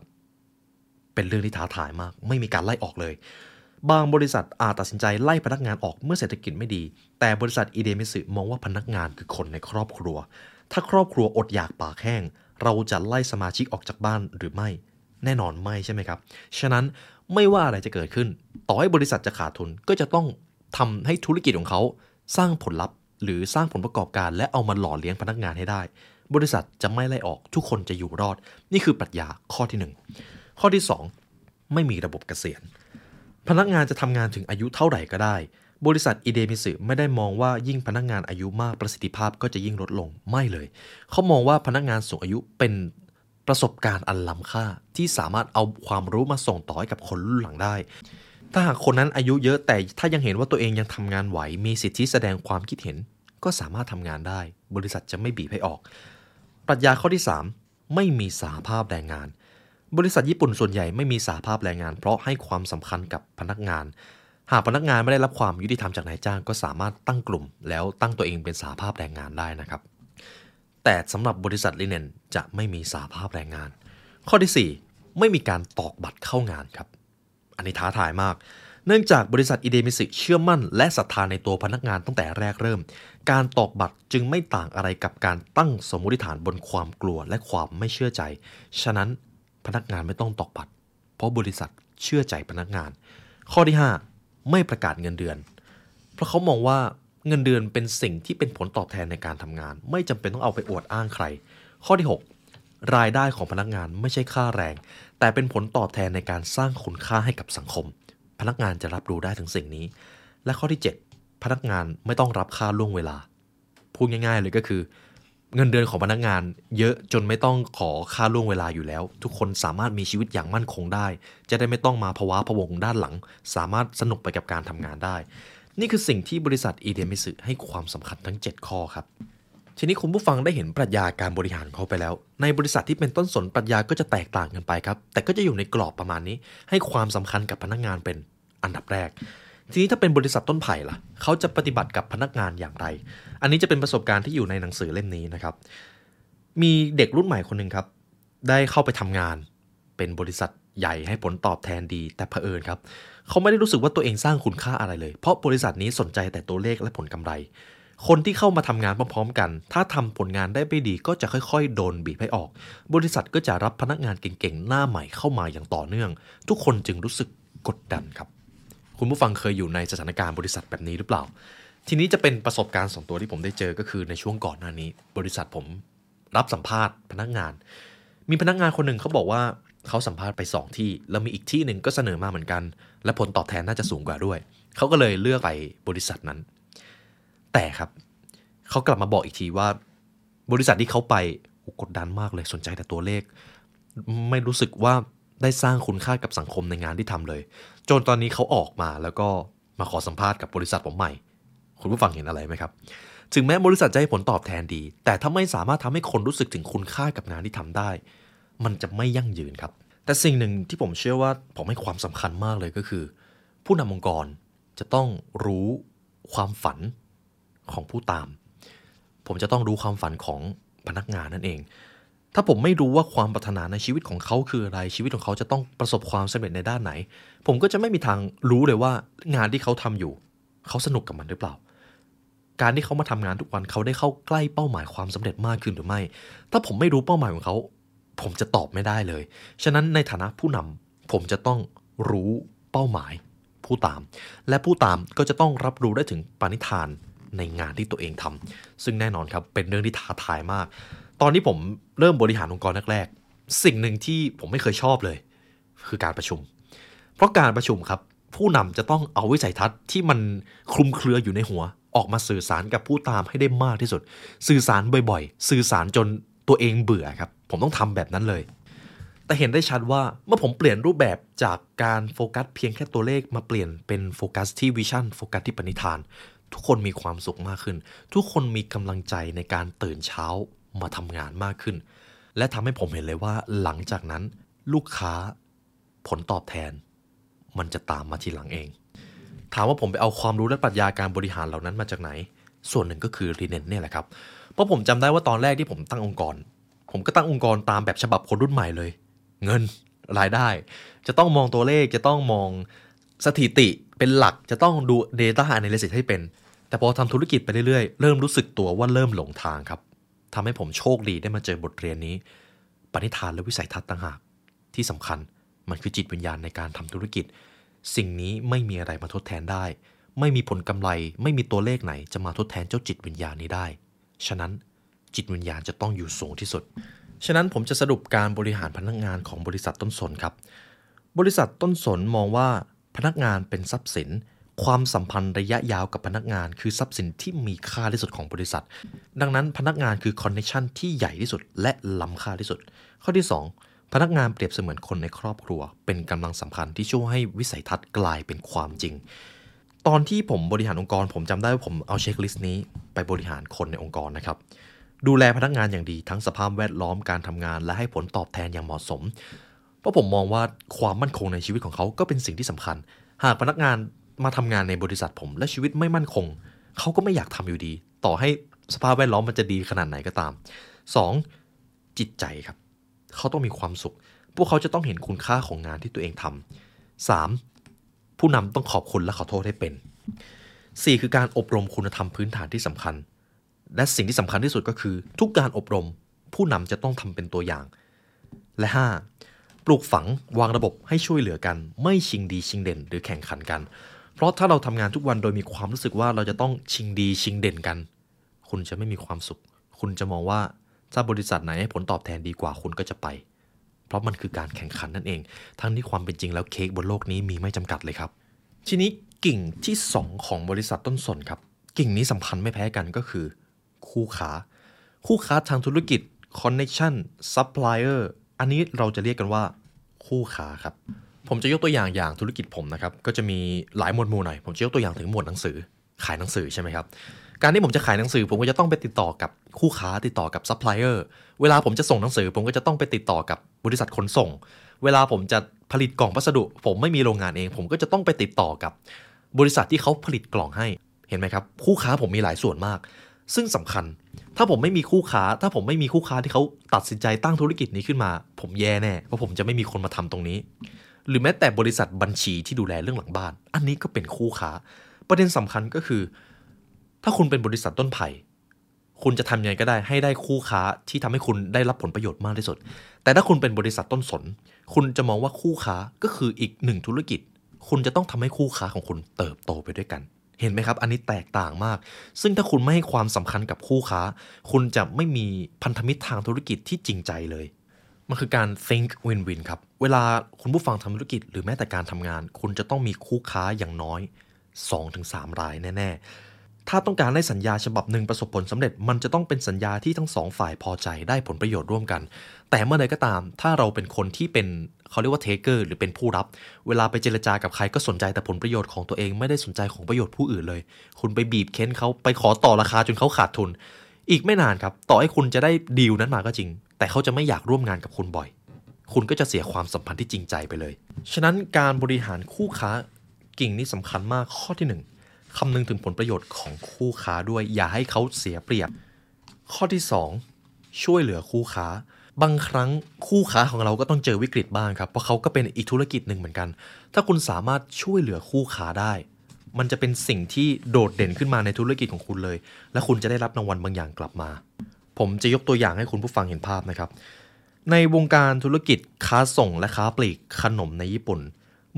เป็นเรื่องที่ท้าทายมาก ไม่มีการไล่ออกเลย บางบริษัทอาจตัดสินใจไล่พนักงานออกเมื่อเศรษฐกิจไม่ดี แต่บริษัทอีเดมิสึมองว่าพนักงานคือคนในครอบครัว ถ้าครอบครัวอดอยากปากแห้ง เราจะไล่สมาชิกออกจากบ้านหรือไม่ แน่นอนไม่ใช่ไหมครับ ฉะนั้น ไม่ว่าอะไรจะเกิดขึ้น ต่อให้บริษัทจะขาดทุนก็จะต้องทำให้ธุรกิจของเขาสร้างผลลัพธ์ หรือสร้างผลประกอบการและเอามาหล่อเลี้ยงพนักงานให้ได้ บริษัทจะไม่ไล่ออกทุกคนจะอยู่รอด นี่คือปรัชญาข้อที่หนึ่งข้อที่สองไม่มีระบบเกษียณ พนักงานจะทำงานถึงอายุเท่าไหร่ก็ได้ บริษัทอีเดมิสึไม่ได้มองว่ายิ่งพนักงานอายุมากประสิทธิภาพก็จะยิ่งลดลงไม่เลย เขามองว่าพนักงานสูงอายุเป็น ประสบการณ์อันล้ำค่าที่สามารถเอาความรู้มาส่งต่อให้กับคนรุ่นหลังได้ ถ้าหากคนนั้นอายุเยอะแต่ถ้ายังเห็นว่าตัวเองยังทำงานไหว มีสิทธิแสดงความคิดเห็น ก็สามารถทำงานได้ บริษัทจะไม่บีบให้ออก ปรัชญาข้อที่ 3 ไม่มีสาภาพแรงงาน บริษัทญี่ปุ่นส่วนใหญ่ไม่มีสาภาพแรงงาน เพราะให้ความสำคัญกับพนักงานหากพนักงานไม่ได้รับความยุติธรรมจากนายจ้างก็สามารถตั้งกลุ่ม แล้วตั้งตัวเองเป็นสาภาพแรงงานได้นะครับ แต่สำหรับบริษัทลิเนนจะไม่มีสาภาพแรงงาน ข้อที่ 4 ไม่มีการตอกบัตรเข้างานครับ อันนี้ท้าทายมาก เนื่องจากบริษัทอีเดมิสิเชื่อมั่น และศรัทธาในตัวพนักงานตั้งแต่แรกเริ่ม การตอกบัตรจึงไม่ต่างอะไรกับการตั้งสมมติฐานบนความกลัวและความไม่เชื่อใจ ฉะนั้นพนักงานไม่ต้องตอกบัตร เพราะบริษัทเชื่อใจพนักงาน ข้อที่ 5 ไม่ประกาศเงินเดือน เพราะเขามองว่า เงินเดือนเป็นสิ่งที่เป็นผลตอบแทนในการทำงาน ไม่จำเป็นต้องเอาไปอวดอ้างใคร ข้อที่ 6 รายได้ของพนักงานไม่ใช่ค่าแรง แต่เป็นผลตอบแทนในการสร้างคุณค่าให้กับสังคม พนักงานจะรับรู้ได้ถึงสิ่งนี้ และข้อที่ 7 พนักงานไม่ต้องรับค่าล่วงเวลาพูดง่ายๆเลยก็คือ เงินเดือนของพนักงาน เยอะจนไม่ต้องขอค่าล่วงเวลาอยู่แล้ว ทุกคนสามารถมีชีวิตอย่างมั่นคงได้ จะได้ไม่ต้องมาภาวะพะวงด้านหลัง สามารถสนุกไปกับการทำงานได้ นี่คือสิ่งที่บริษัทอีเดมิสึให้ความสำคัญทั้ง 7 ข้อครับ ทีนี้คุณผู้ฟังได้เห็นปรัชญาการบริหารเขาไปแล้ว ในบริษัทที่เป็นต้นสนปรัชญาก็จะแตกต่างกันไปครับ แต่ก็จะอยู่ในกรอบประมาณนี้ ให้ความสำคัญกับพนักงานเป็นอันดับแรก ทีนี้ถ้าเป็นบริษัทต้นไผ่ล่ะ เขาจะปฏิบัติกับพนักงานอย่างไร อันนี้จะเป็นประสบการณ์ที่อยู่ในหนังสือเล่มนี้นะครับ มีเด็กรุ่นใหม่คนหนึ่งครับ ได้เข้าไปทำงาน เป็นบริษัท ใหญ่ให้ผลตอบแทนดี แต่เผอิญครับ เขาไม่ได้รู้สึกว่าตัวเองสร้างคุณค่าอะไรเลย เพราะบริษัทนี้สนใจแต่ตัวเลขและผลกำไร คนที่เข้ามาทำงานพร้อมๆกัน ถ้าทำผลงานได้ไม่ดีก็จะค่อยๆ โดนบีบให้ออก บริษัทก็จะรับพนักงานเก่งๆ หน้าใหม่เข้ามาอย่างต่อเนื่อง ทุกคนจึงรู้สึกกดดันครับ คุณผู้ฟังเคยอยู่ในสถานการณ์บริษัทแบบนี้หรือเปล่า ทีนี้จะเป็นประสบการณ์ส่วนตัวที่ผมได้เจอก็คือในช่วงก่อนหน้านี้ บริษัทผมรับสัมภาษณ์พนักงาน มีพนักงานคนหนึ่งเขาบอกว่า เขาสัมภาษณ์ไป 2 ที่ แล้วมีอีกที่หนึ่งก็เสนอมาเหมือนกัน และผลตอบแทนน่าจะสูงกว่าด้วย เขาก็เลยเลือกไปบริษัทนั้น แต่ครับเขากลับมาบอกอีกทีว่า บริษัทที่เขาไปกดดันมากเลยสนใจแต่ตัวเลข ไม่รู้สึกว่าได้สร้างคุณค่ากับสังคมในงานที่ทำเลย จนตอนนี้เขาออกมาแล้วก็มาขอสัมภาษณ์กับบริษัทผมใหม่ คุณผู้ฟังเห็นอะไรไหมครับ ถึงแม้บริษัทจะให้ผลตอบแทนดี แต่ถ้าไม่สามารถทำให้คนรู้สึกถึงคุณค่ากับงานที่ทำได้ มันจะไม่ยั่งยืนครับ แต่สิ่งหนึ่งที่ผมเชื่อว่าผมให้ความสำคัญมากเลยก็คือ ผู้นำองค์กรจะต้องรู้ความฝันของผู้ตาม ผมจะต้องรู้ความฝันของพนักงานนั่นเอง ถ้าผมไม่รู้ว่าความปรารถนาในชีวิตของเขาคืออะไร ชีวิตของเขาจะต้องประสบความสำเร็จในด้านไหน ผมก็จะไม่มีทางรู้เลยว่างานที่เขาทำอยู่ เขาสนุกกับมันหรือเปล่า การที่เขามาทำงานทุกวันเขาได้เข้าใกล้เป้าหมายความสำเร็จมากขึ้นหรือไม่ ถ้าผมไม่รู้เป้าหมายของเขา ผมจะตอบไม่ได้เลย ฉะนั้นในฐานะผู้นำผมจะต้องรู้เป้าหมายผู้ตาม และผู้ตามก็จะต้องรับรู้ได้ถึงปณิธานในงานที่ตัวเองทำซึ่งแน่นอนครับเป็นเรื่องที่ท้าทายมาก ตอนที่ผมเริ่มบริหารองค์กรแรกๆสิ่งหนึ่งที่ผมไม่เคยชอบเลย คือการประชุม เพราะการประชุมครับผู้นำจะต้องเอาวิสัยทัศน์ที่มันคลุมเครืออยู่ในหัว ออกมาสื่อสารกับผู้ตามให้ได้มากที่สุด สื่อสารบ่อยๆ สื่อสารจน ตัวเองเบื่อครับ ผมต้องทำแบบนั้นเลย แต่เห็นได้ชัดว่าเมื่อผมเปลี่ยนรูปแบบจากการโฟกัสเพียงแค่ตัวเลขมาเปลี่ยนเป็นโฟกัสที่ vision โฟกัสที่ปณิธาน ทุกคนมีความสุขมากขึ้น ทุกคนมีกำลังใจในการตื่นเช้ามาทำงานมากขึ้น และทำให้ผมเห็นเลยว่าหลังจากนั้นลูกค้าผลตอบแทน มันจะตามมาทีหลังเอง ถามว่าผมไปเอาความรู้และปรัชญาการบริหารเหล่านั้นมาจากไหน ส่วนหนึ่งก็คือรีเนนเนี่ยแหละครับ ราะผมจำได้ว่าตอนแรกที่ผมตั้งองค์กร ผมก็ตั้งองค์กรตามแบบฉบับคนรุ่นใหม่เลย เงินรายได้ จะต้องมองตัวเลขจะต้องมองสถิติเป็นหลักจะต้องดู Data Analysis ให้เป็น แต่พอทำธุรกิจไปเรื่อยๆ เริ่มรู้สึกตัวว่าเริ่มหลงทางครับทำให้ผมโชคดีได้มาเจอบทเรียนนี้ ปณิธานและวิสัยทัศน์ต่างหาก ที่สำคัญมันคือจิตวิญญาณในการทำธุรกิจ สิ่งนี้ไม่มีอะไรมาทดแทนได้ ไม่มีผลกำไร ไม่มีตัวเลขไหนจะมาทดแทนเจ้าจิตวิญญาณนี้ได้ ฉะนั้นจิตวิญญาณจะต้องอยู่สูงที่สุด ฉะนั้นผมจะสรุปการบริหารพนักงานของบริษัทต้นสนครับ บริษัทต้นสนมองว่าพนักงานเป็นทรัพย์สิน ความสัมพันธ์ระยะยาวกับพนักงาน คือทรัพย์สินที่มีค่าที่สุดของบริษัท ดังนั้นพนักงานคือ connection ที่ใหญ่ที่สุดและล้ำค่าที่สุด ข้อที่ 2 พนักงานเปรียบเสมือนคนในครอบครัว เป็นกำลังสำคัญที่ช่วยให้วิสัยทัศน์กลายเป็นความจริง ตอนที่ผมบริหารองค์กร ผมจำได้ว่าผมเอา checklist นี้ ไปบริหารคนในองค์กรนะครับ ดูแลพนักงานอย่างดีทั้งสภาพแวดล้อมการทำงาน และให้ผลตอบแทนอย่างเหมาะสม เพราะผมมองว่าความมั่นคงในชีวิตของเขาก็เป็นสิ่งที่สำคัญ หากพนักงานมาทำงานในบริษัทผม และชีวิตไม่มั่นคง เขาก็ไม่อยากทำอยู่ดี ต่อให้สภาพแวดล้อมมันจะดีขนาดไหนก็ตาม 2. จิตใจครับ เขาต้องมีความสุข พวกเขาจะต้องเห็นคุณค่าของงานที่ตัวเองทำ 3. ผู้นำต้องขอบคุณและขอโทษให้เป็น 4. คือการอบรมคุณธรรมพื้นฐานที่สำคัญ และสิ่งที่สำคัญที่สุดก็คือ ทุกการอบรมผู้นำจะต้องทำเป็นตัวอย่าง และ 5. ปลูกฝังวางระบบให้ช่วยเหลือกัน ไม่ชิงดีชิงเด่น หรือแข่งขันกัน เพราะถ้าเราทำงานทุกวันโดยมีความรู้สึกว่าเราจะต้องชิงดีชิงเด่นกัน คุณจะไม่มีความสุข คุณจะมองว่าถ้าบริษัทไหนให้ผลตอบแทนดีกว่าคุณก็จะไป เพราะมันคือการแข่งขันนั่นเอง ทั้งที่ความเป็นจริงแล้วเค้กบนโลกนี้มีไม่จำกัดเลยครับ ทีนี้ กิ่งที่ 2 ของบริษัทต้นสนครับ กิ่งนี้สำคัญไม่แพ้กันก็คือ คู่ค้า คู่ค้าทางธุรกิจ connection supplier อันนี้เราจะเรียกกันว่า คู่ค้าครับ ผมจะยกตัวอย่างอย่างธุรกิจผมนะครับ ก็จะมีหลายหมวดหมู่หน่อย ผมจะยกตัวอย่างถึงหมวดหนังสือ ขายหนังสือใช่ไหมครับ การที่ผมจะขายหนังสือ ผมก็จะต้องไปติดต่อกับคู่ค้าติดต่อกับซัพพลายเออร์เวลาผมจะส่งหนังสือ ผมก็จะต้องไปติดต่อกับบริษัทขนส่ง เวลาผมจะผลิตกล่องพัสดุ ผมไม่มีโรงงานเอง ผมก็จะต้องไปติดต่อกับ บริษัทที่เขาผลิตกล่องให้เห็นไหมครับ คู่ค้าผมมีหลายส่วนมาก ซึ่งสำคัญ ถ้าผมไม่มีคู่ค้า ถ้าผมไม่มีคู่ค้าที่เขาตัดสินใจตั้งธุรกิจนี้ขึ้นมา ผมแย่แน่เพราะผมจะไม่มีคนมาทำตรงนี้ หรือแม้แต่บริษัทบัญชีที่ดูแลเรื่องหลังบ้าน อันนี้ก็เป็นคู่ค้า ประเด็นสำคัญก็คือ ถ้าคุณเป็นบริษัทต้นไผ่คุณจะทำยังไงก็ได้ให้ได้คู่ค้าที่ทำให้คุณได้รับผลประโยชน์มากที่สุด แต่ถ้าคุณเป็นบริษัทต้นสน คุณจะมองว่าคู่ค้าก็คืออีกหนึ่งธุรกิจ คุณจะต้องทำให้คู่ค้าของคุณเติบโตไปด้วยกัน เห็นไหมครับ อันนี้แตกต่างมาก ซึ่งถ้าคุณไม่ให้ความสำคัญกับคู่ค้า คุณจะไม่มีพันธมิตรทางธุรกิจที่จริงใจเลย มันคือการ think win-win ครับ เวลาคุณผู้ฟังทำธุรกิจหรือแม้แต่การทำงาน คุณจะต้องมีคู่ค้าอย่างน้อย 2-3 รายแน่ ๆ ถ้าต้องการให้สัญญาฉบับหนึ่งประสบผลสำเร็จ มันจะต้องเป็นสัญญาที่ทั้งสองฝ่ายพอใจได้ผลประโยชน์ร่วมกัน แต่เมื่อใดก็ตาม ถ้าเราเป็นคนที่เป็นเขาเรียกว่าเทเกอร์หรือเป็นผู้รับ เวลาไปเจรจากับใครก็สนใจแต่ผลประโยชน์ของตัวเองไม่ได้สนใจของประโยชน์ผู้อื่นเลย คุณไปบีบเค้นเขาไปขอต่อราคาจนเขาขาดทุน อีกไม่นานครับ ต่อให้คุณจะได้ดีลนั้นมาก็จริง แต่เขาจะไม่อยากร่วมงานกับคุณบ่อย คุณก็จะเสียความสัมพันธ์ที่จริงใจไปเลย ฉะนั้นการบริหารคู่ค้ากิ่งนี้สำคัญมากข้อที่หนึ่ง คำนึงถึงผลประโยชน์ของคู่ค้าด้วย อย่าให้เขาเสียเปรียบ ข้อที่ 2 ช่วยเหลือคู่ค้า บางครั้งคู่ค้าของเราก็ต้องเจอวิกฤตบ้างครับเพราะเขาก็เป็นอีกธุรกิจหนึ่งเหมือนกัน ถ้าคุณสามารถช่วยเหลือคู่ค้าได้ มันจะเป็นสิ่งที่โดดเด่นขึ้นมาในธุรกิจของคุณเลย และคุณจะได้รับรางวัลบางอย่างกลับมา ผมจะยกตัวอย่างให้คุณผู้ฟังเห็นภาพนะครับในวงการธุรกิจค้าส่งและค้าปลีกขนมในญี่ปุ่น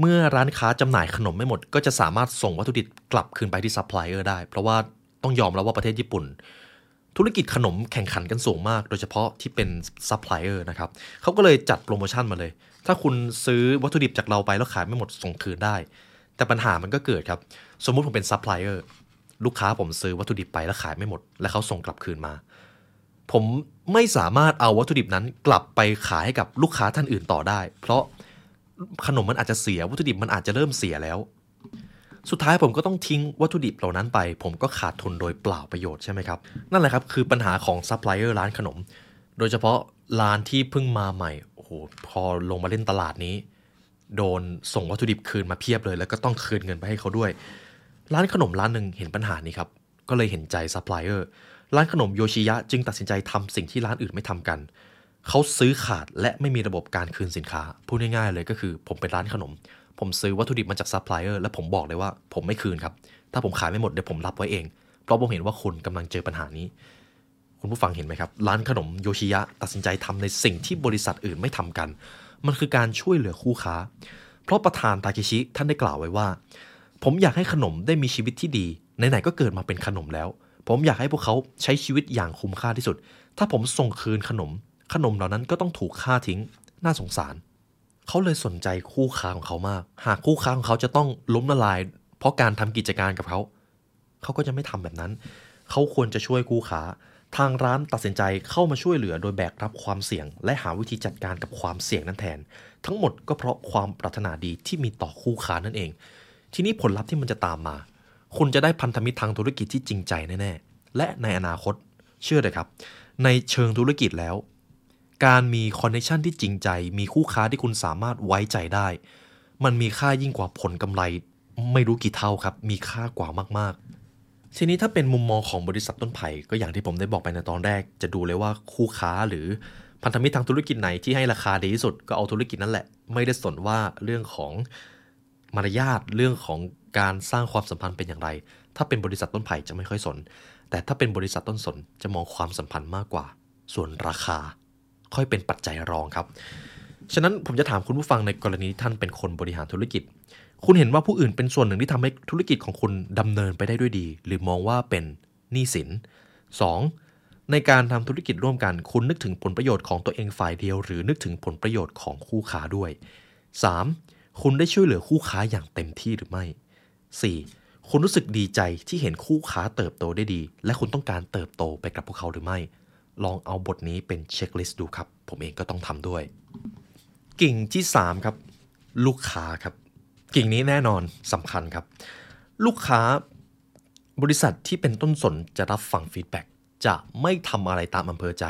เมื่อร้านค้าจำหน่ายขนมไม่หมด ก็จะสามารถส่งวัตถุดิบกลับคืนไปที่ซัพพลายเออร์ได้ เพราะว่าต้องยอมรับว่าประเทศญี่ปุ่น ธุรกิจขนมแข่งขันกันสูงมาก โดยเฉพาะที่เป็นซัพพลายเออร์นะครับเขาก็เลยจัดโปรโมชั่นมาเลย ถ้าคุณซื้อวัตถุดิบจากเราไปแล้วขายไม่หมดส่งคืนได้ แต่ปัญหามันก็เกิดครับ สมมุติผมเป็นซัพพลายเออร์ลูกค้าผมซื้อวัตถุดิบไปแล้วขายไม่หมด และเขาส่งกลับคืนมา ผมไม่สามารถเอาวัตถุดิบนั้นกลับไปขายให้กับลูกค้าท่านอื่นต่อได้ เพราะ ขนมมันอาจจะเสียวัตถุดิบมันอาจจะเริ่มเสียแล้ว สุดท้ายผมก็ต้องทิ้งวัตถุดิบเหล่านั้นไป ผมก็ขาดทุนโดยเปล่าประโยชน์ใช่ไหมครับ นั่นแหละครับคือปัญหาของซัพพลายเออร์ร้านขนม โดยเฉพาะร้านที่เพิ่งมาใหม่โอ้โหพอลงมาเล่นตลาดนี้ โดนส่งวัตถุดิบคืนมาเพียบเลย แล้วก็ต้องคืนเงินไปให้เขาด้วย ร้านขนมร้านหนึ่งเห็นปัญหานี้ครับก็เลยเห็นใจซัพพลายเออร์ร้านขนมโยชิยะจึงตัดสินใจทำสิ่งที่ร้านอื่นไม่ทำกัน เขาซื้อขาดและไม่มีระบบการคืนสินค้า พูดง่ายๆเลยก็คือผมเป็นร้านขนม ผมซื้อวัตถุดิบมาจากซัพพลายเออร์และผมบอกเลยว่าผมไม่คืนครับ ถ้าผมขายไม่หมดเดี๋ยวผมรับไว้เอง เพราะผมเห็นว่าคุณกำลังเจอปัญหานี้ คุณผู้ฟังเห็นไหมครับ ร้านขนมโยชิยะตัดสินใจทำในสิ่งที่บริษัทอื่นไม่ทำกัน มันคือการช่วยเหลือคู่ค้า เพราะประธานตาเคชิท่านได้กล่าวไว้ว่า ผมอยากให้ขนมได้มีชีวิตที่ดีไหนๆก็เกิดมาเป็นขนมแล้ว ผมอยากให้พวกเขาใช้ชีวิตอย่างคุ้มค่าที่สุด ถ้าผมส่งคืนขนม ขนมเหล่านั้นก็ต้องถูกฆ่าทิ้งน่าสงสาร เขาเลยสนใจคู่ค้าของเขามาก หากคู่ค้าของเขาจะต้องล้มละลาย เพราะการทำกิจการกับเขา เขาก็จะไม่ทำแบบนั้น เขาควรจะช่วยคู่ค้า ทางร้านตัดสินใจเข้ามาช่วยเหลือโดยแบกรับความเสี่ยง และหาวิธีจัดการกับความเสี่ยงนั้นแทน ทั้งหมดก็เพราะความปรารถนาดีที่มีต่อคู่ค้านั่นเอง ทีนี้ผลลัพธ์ที่มันจะตามมา คุณจะได้พันธมิตรทางธุรกิจที่จริงใจแน่ๆและในอนาคตเชื่อเลยครับ ในเชิงธุรกิจแล้ว การมีคอนเนคชันที่จริงใจ มีคู่ค้าที่คุณสามารถไว้ใจได้ มันมีค่ายิ่งกว่าผลกำไรไม่รู้กี่เท่าครับ มีค่ากว่ามากๆ ทีนี้ถ้าเป็นมุมมองของบริษัทต้นไผ่ก็อย่างที่ผมได้บอกไปในตอนแรก จะดูเลยว่าคู่ค้าหรือพันธมิตรทางธุรกิจไหนที่ให้ราคาดีที่สุดก็เอาธุรกิจนั่นแหละ ไม่ได้สนว่าเรื่องของมารยาทเรื่องของการสร้างความสัมพันธ์เป็นอย่างไร ถ้าเป็นบริษัทต้นไผ่จะไม่ค่อยสน แต่ถ้าเป็นบริษัทต้นสนจะมองความสัมพันธ์มากกว่า ส่วนราคา ค่อยเป็นปัจจัยรองครับ ฉะนั้นผมจะถามคุณผู้ฟังในกรณีที่ท่านเป็นคนบริหารธุรกิจ คุณเห็นว่าผู้อื่นเป็นส่วนหนึ่งที่ทำให้ธุรกิจของคุณดำเนินไปได้ด้วยดี หรือมองว่าเป็นหนี้สิน 2. ในการทำธุรกิจร่วมกันคุณนึกถึงผลประโยชน์ของตัวเองฝ่ายเดียว หรือนึกถึงผลประโยชน์ของคู่ค้าด้วย 3. คุณได้ช่วยเหลือคู่ค้าอย่างเต็มที่หรือไม่ 4. คุณรู้สึกดีใจที่เห็นคู่ค้าเติบโตได้ดี และคุณต้องการเติบโตไปกับพวกเขาหรือไม่ ลองเอาบทนี้เป็นเช็คลิสต์ดูครับ ผมเองก็ต้องทำด้วย กิ่งที่ 3 ครับ ลูกค้าครับ กิ่งนี้แน่นอนสำคัญครับ ลูกค้าบริษัทที่เป็นต้นสนจะรับฟังฟีดแบ็กจะไม่ทำอะไรตามอำเภอใจ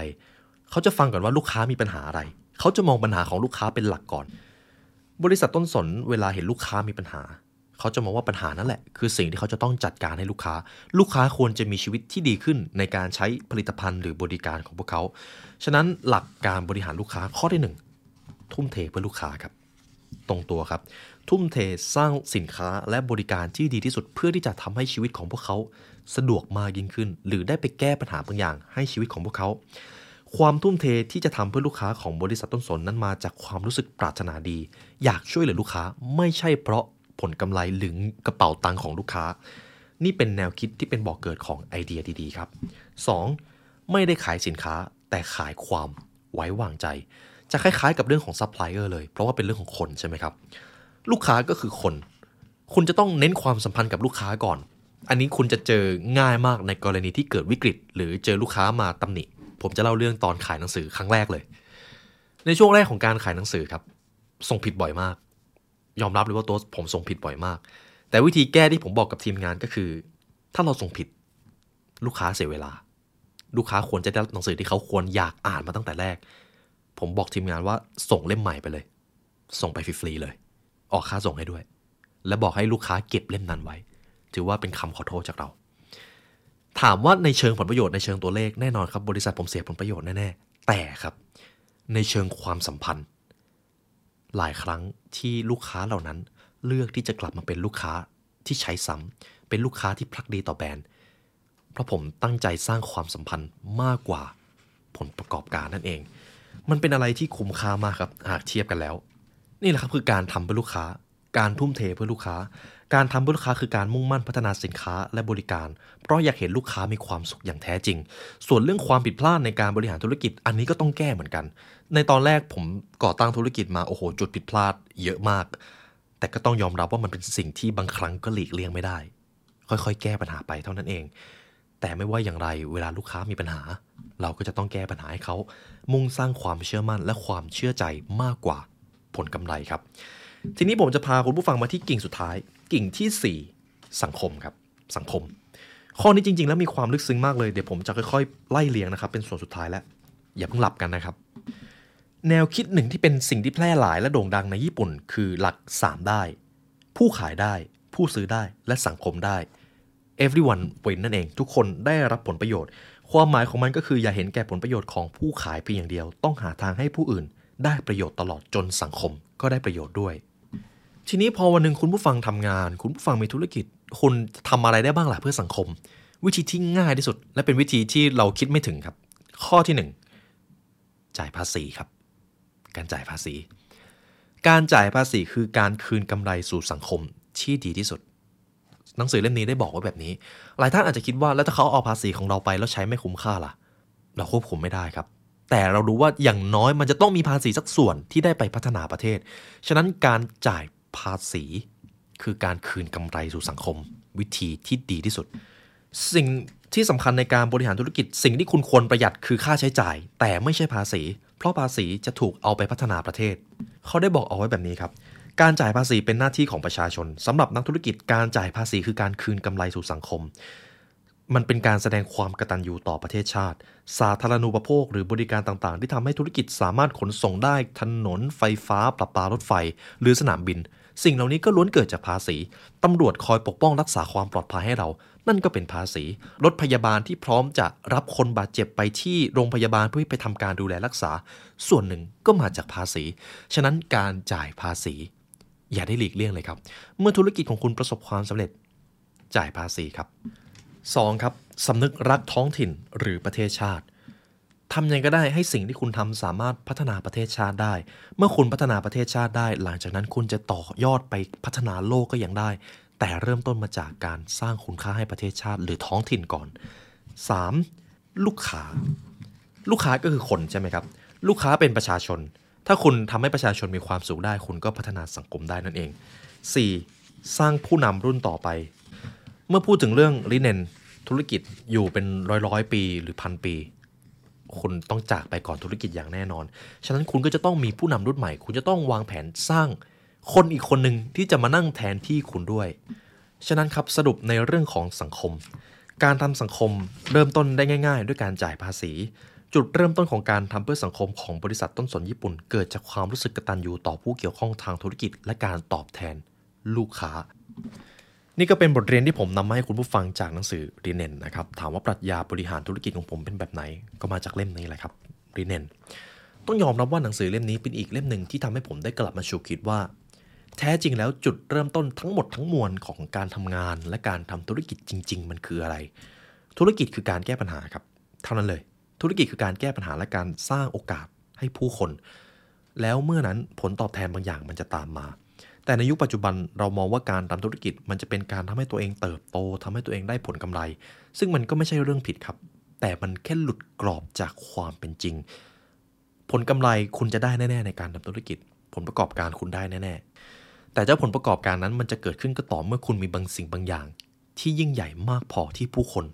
เขาจะฟังก่อนว่าลูกค้ามีปัญหาอะไร เขาจะมองปัญหาของลูกค้าเป็นหลักก่อน บริษัทต้นสนเวลาเห็นลูกค้ามีปัญหา เขาจะมองว่าปัญหานั่นแหละ คือสิ่งที่เขาจะต้องจัดการให้ลูกค้า ลูกค้าควรจะมีชีวิตที่ดีขึ้นในการใช้ผลิตภัณฑ์หรือบริการของพวกเขา ฉะนั้นหลักการบริหารลูกค้าข้อที่หนึ่งทุ่มเทเพื่อลูกค้าครับ ตรงตัวครับ ทุ่มเทสร้างสินค้าและบริการที่ดีที่สุดเพื่อที่จะทำให้ชีวิตของพวกเขา สะดวกมากยิ่งขึ้น หรือได้ไปแก้ปัญหาบางอย่างให้ชีวิตของพวกเขาความทุ่มเทที่จะทำเพื่อลูกค้าของบริษัทต้นสนนั้นมาจากความรู้สึกปรารถนาดี อยากช่วยเหลือลูกค้าไม่ใช่เพราะ ผลกำไรหรือกระเป๋าตังค์ของลูกค้า นี่เป็นแนวคิดที่เป็นบ่อเกิดของไอเดียดีๆครับ 2. ไม่ได้ขายสินค้าแต่ขายความไว้วางใจ จะคล้ายๆกับเรื่องของซัพพลายเออร์เลย เพราะว่าเป็นเรื่องของคนใช่ไหมครับ ลูกค้าก็คือคน คุณจะต้องเน้นความสัมพันธ์กับลูกค้าก่อน อันนี้คุณจะเจอง่ายมากในกรณีที่เกิดวิกฤต หรือเจอลูกค้ามาตำหนิ ผมจะเล่าเรื่องตอนขายหนังสือครั้งแรกเลย ในช่วงแรกของการขายหนังสือครับ ส่งผิดบ่อยมาก ยอมรับเลยว่าตัวผมส่งผิดบ่อยมาก แต่วิธีแก้ที่ผมบอกกับทีมงานก็คือ ถ้าเราส่งผิด ลูกค้าเสียเวลา ลูกค้าควรจะได้หนังสือที่เขาควรอยากอ่านมาตั้งแต่แรก ผมบอกทีมงานว่าส่งเล่มใหม่ไปเลย ส่งไปฟรีๆเลย ออกค่าส่งให้ด้วย และบอกให้ลูกค้าเก็บเล่มนั้นไว้ ถือว่าเป็นคำขอโทษจากเรา ถามว่าในเชิงผลประโยชน์ในเชิงตัวเลขแน่นอนครับบริษัทผมเสียผลประโยชน์แน่ๆแต่ครับ ในเชิงความสัมพันธ์ หลายครั้งที่ลูกค้าเหล่านั้น เลือกที่จะกลับมาเป็นลูกค้าที่ใช้ซ้ำเป็นลูกค้าที่พลักดีต่อแบรนด์ เพราะผมตั้งใจสร้างความสัมพันธ์มากกว่าผลประกอบการนั่นเอง มันเป็นอะไรที่คุ้มค่ามากครับหากเทียบกันแล้ว นี่แหละครับคือการทำเพื่อลูกค้า การทุ่มเทเพื่อลูกค้า การทำเพื่อลูกค้าคือการมุ่งมั่นพัฒนาสินค้าและบริการ เพราะอยากเห็นลูกค้ามีความสุขอย่างแท้จริง ส่วนเรื่องความผิดพลาดในการบริหารธุรกิจ อันนี้ก็ต้องแก้เหมือนกัน ในตอนแรกผมก่อตั้งธุรกิจมาโอ้โหจุดผิดพลาด เยอะมาก แต่ก็ต้องยอมรับว่ามันเป็นสิ่งที่บางครั้งก็หลีกเลี่ยงไม่ได้ ค่อยๆ แก้ปัญหาไปเท่านั้นเอง แต่ไม่ว่าอย่างไรเวลาลูกค้ามีปัญหา เราก็จะต้องแก้ปัญหาให้เขามุ่งสร้างความเชื่อมั่นและความเชื่อใจมากกว่าผลกำไรครับ ทีนี้ผมจะพาคุณผู้ฟังมาที่กิ่งสุดท้าย กิ่งที่ 4 สังคมครับสังคม ข้อนี้จริง ๆ แล้วมีความลึกซึ้งมากเลยเดี๋ยวผมจะค่อยๆ ไล่เรียงนะครับ เป็นส่วนสุดท้ายแล้วอย่าเพิ่งหลับกันนะครับ แนวคิดหนึ่งที่เป็นสิ่งที่แพร่หลายและโด่งดังในญี่ปุ่น คือหลัก 3 ได้ ผู้ขายได้ ผู้ซื้อได้และสังคมได้ everyone win นั่นเองทุกคนได้รับผลประโยชน์ ความหมายของมันก็คืออย่าเห็นแก่ผลประโยชน์ของผู้ขายเพียงอย่างเดียว ต้องหาทางให้ผู้อื่น ได้ประโยชน์ตลอดจนสังคมก็ได้ประโยชน์ด้วย ทีนี้พอวันหนึ่งคุณผู้ฟังทำงาน คุณผู้ฟังมีธุรกิจ คุณทำอะไรได้บ้างล่ะเพื่อสังคม วิธีที่ง่ายที่สุด และเป็นวิธีที่เราคิดไม่ถึงครับ ข้อที่ 1 จ่ายภาษีครับ การจ่ายภาษี การจ่ายภาษีคือการคืนกำไรสู่สังคมที่ดีที่สุด หนังสือเล่มนี้ได้บอกไว้แบบนี้ หลายท่านอาจจะคิดว่าแล้วถ้าเขาเอาภาษีของเราไปแล้วใช้ไม่คุ้มค่าล่ะ เราควบคุมไม่ได้ครับแต่เรารู้ว่าอย่างน้อยมันจะต้องมีภาษีสักส่วนที่ได้ไปพัฒนาประเทศ ฉะนั้นการจ่าย ภาษี คือการคืนกำไรสู่สังคม วิธีที่ดีที่สุด สิ่งที่สำคัญในการบริหารธุรกิจ สิ่งที่คุณควรประหยัดคือค่าใช้จ่าย แต่ไม่ใช่ภาษี เพราะภาษีจะถูกเอาไปพัฒนาประเทศ เขาได้บอกเอาไว้แบบนี้ครับการจ่ายภาษีเป็นหน้าที่ของประชาชนสำหรับนักธุรกิจการจ่ายภาษีคือการคืนกำไรสู่สังคม มันเป็นการแสดงความกตัญญูต่อประเทศชาติ สาธารณูปโภคหรือบริการต่างๆ ที่ทำให้ธุรกิจสามารถขนส่งได้ถนนไฟฟ้าประปารถไฟ หรือสนามบิน สิ่งเหล่านี้ก็ล้วนเกิดจากภาษีตำรวจคอยปกป้องรักษาความปลอดภัยให้เรา นั่นก็เป็นภาษี รถพยาบาลที่พร้อมจะรับคนบาดเจ็บไปที่โรงพยาบาลเพื่อไปทำการดูแลรักษา ส่วนหนึ่งก็มาจากภาษี ฉะนั้นการจ่ายภาษี อย่าได้หลีกเลี่ยงเลยครับ เมื่อธุรกิจของคุณประสบความสำเร็จ จ่ายภาษีครับ 2. ครับสำนึกรักท้องถิ่นหรือประเทศชาติทำยังไงก็ได้ให้สิ่งที่คุณทำสามารถพัฒนาประเทศชาติได้ เมื่อคุณพัฒนาประเทศชาติได้ หลังจากนั้นคุณจะต่อยอดไปพัฒนาโลกก็ยังได้ แต่เริ่มต้นมาจากการสร้างคุณค่าให้ประเทศชาติหรือท้องถิ่นก่อน 3. ลูกค้า ลูกค้าก็คือคนใช่ไหมครับ ลูกค้าเป็นประชาชน ถ้าคุณทำให้ประชาชนมีความสุขได้ คุณก็พัฒนาสังคมได้นั่นเอง 4. สร้างผู้นำรุ่นต่อไป เมื่อพูดถึงเรื่องลิเนนธุรกิจอยู่เป็นร้อยร้อยปีหรือพันปี คุณต้องจากไปก่อนธุรกิจอย่างแน่นอน ฉะนั้นคุณก็จะต้องมีผู้นำรุ่นใหม่ คุณจะต้องวางแผนสร้างคนอีกคนหนึ่งที่จะมานั่งแทนที่คุณด้วย ฉะนั้นครับสรุปในเรื่องของสังคม การทำสังคมเริ่มต้นได้ง่าย ๆ ด้วยการจ่ายภาษี จุดเริ่มต้นของการทำเพื่อสังคมของบริษัทต้นสนญี่ปุ่น เกิดจากความรู้สึกกตัญญูต่อผู้เกี่ยวข้องทางธุรกิจ และการตอบแทนลูกค้า นี่ก็เป็นบทเรียนที่ผมนำมาให้คุณผู้ฟังจากหนังสือรีเนนนะครับ ถามว่าปรัชญาบริหารธุรกิจของผมเป็นแบบไหน ก็มาจากเล่มนี้แหละครับรีเนนต้องยอมรับว่าหนังสือเล่มนี้เป็นอีกเล่มหนึ่งที่ทำให้ผมได้กลับมาชูคิดว่า แท้จริงแล้วจุดเริ่มต้นทั้งหมดทั้งมวลของการทำงาน และการทำธุรกิจจริง ๆ มันคืออะไร ธุรกิจคือการแก้ปัญหาครับ เท่านั้นเลย ธุรกิจคือการแก้ปัญหาและการสร้างโอกาสให้ผู้คน แล้วเมื่อนั้นผลตอบแทนบางอย่างมันจะตามมา แต่ในยุคปัจจุบันเรามองว่าการทำธุรกิจ มันจะเป็นการทำให้ตัวเองเติบโตทำให้ตัวเองได้ผลกำไร ซึ่งมันก็ไม่ใช่เรื่องผิดครับ แต่มันแค่หลุดกรอบจากความเป็นจริง ผลกำไรคุณจะได้แน่ ๆ ในการทำธุรกิจ ผลประกอบการคุณได้แน่ๆแต่เจ้าผลประกอบการนั้นมันจะเกิดขึ้นก็ต่อเมื่อคุณมีบางสิ่งบางอย่าง ที่ยิ่งใหญ่มากพอที่ผู้คน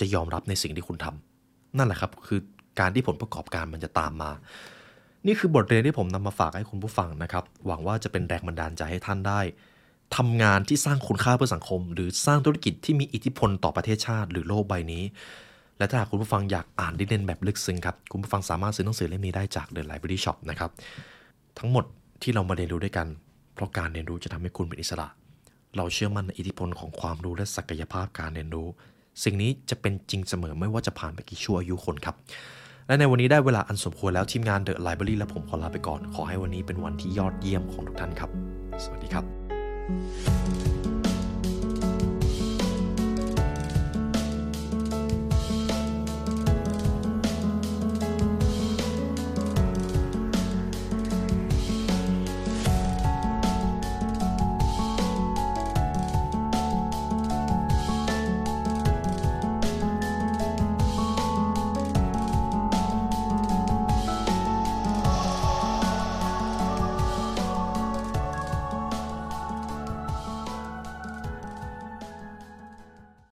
จะยอมรับในสิ่งที่คุณทำนั่นแหละครับคือการที่ผลประกอบการมันจะตามมา นี่คือบทเรียนที่ผมนำมาฝากให้คุณผู้ฟังนะครับ หวังว่าจะเป็นแรงบันดาลใจให้ท่านได้ทำงานที่สร้างคุณค่าเพื่อสังคม หรือสร้างธุรกิจที่มีอิทธิพลต่อประเทศชาติ หรือโลกใบนี้ และถ้าหากคุณผู้ฟังอยากอ่านดิเดนแบบลึกซึ้งครับ คุณผู้ฟังสามารถซื้อหนังสือเล่มนี้ได้จาก The Library Shop นะครับ ทั้งหมดที่เรามาเรียนรู้ด้วยกัน เพราะการเรียนรู้จะทำให้คุณเป็นอิสระ เราเชื่อมั่นในอิทธิพลของความรู้และศักยภาพการเรียนรู้ สิ่งนี้จะเป็นจริงเสมอไม่ว่าจะผ่านไปกี่ชั่วอายุคนครับ และในวันนี้ได้เวลาอันสมควรแล้วทีมงานเดอะไลบรารีและผมขอลาไปก่อน ขอให้วันนี้เป็นวันที่ยอดเยี่ยมของทุกท่านครับ สวัสดีครับ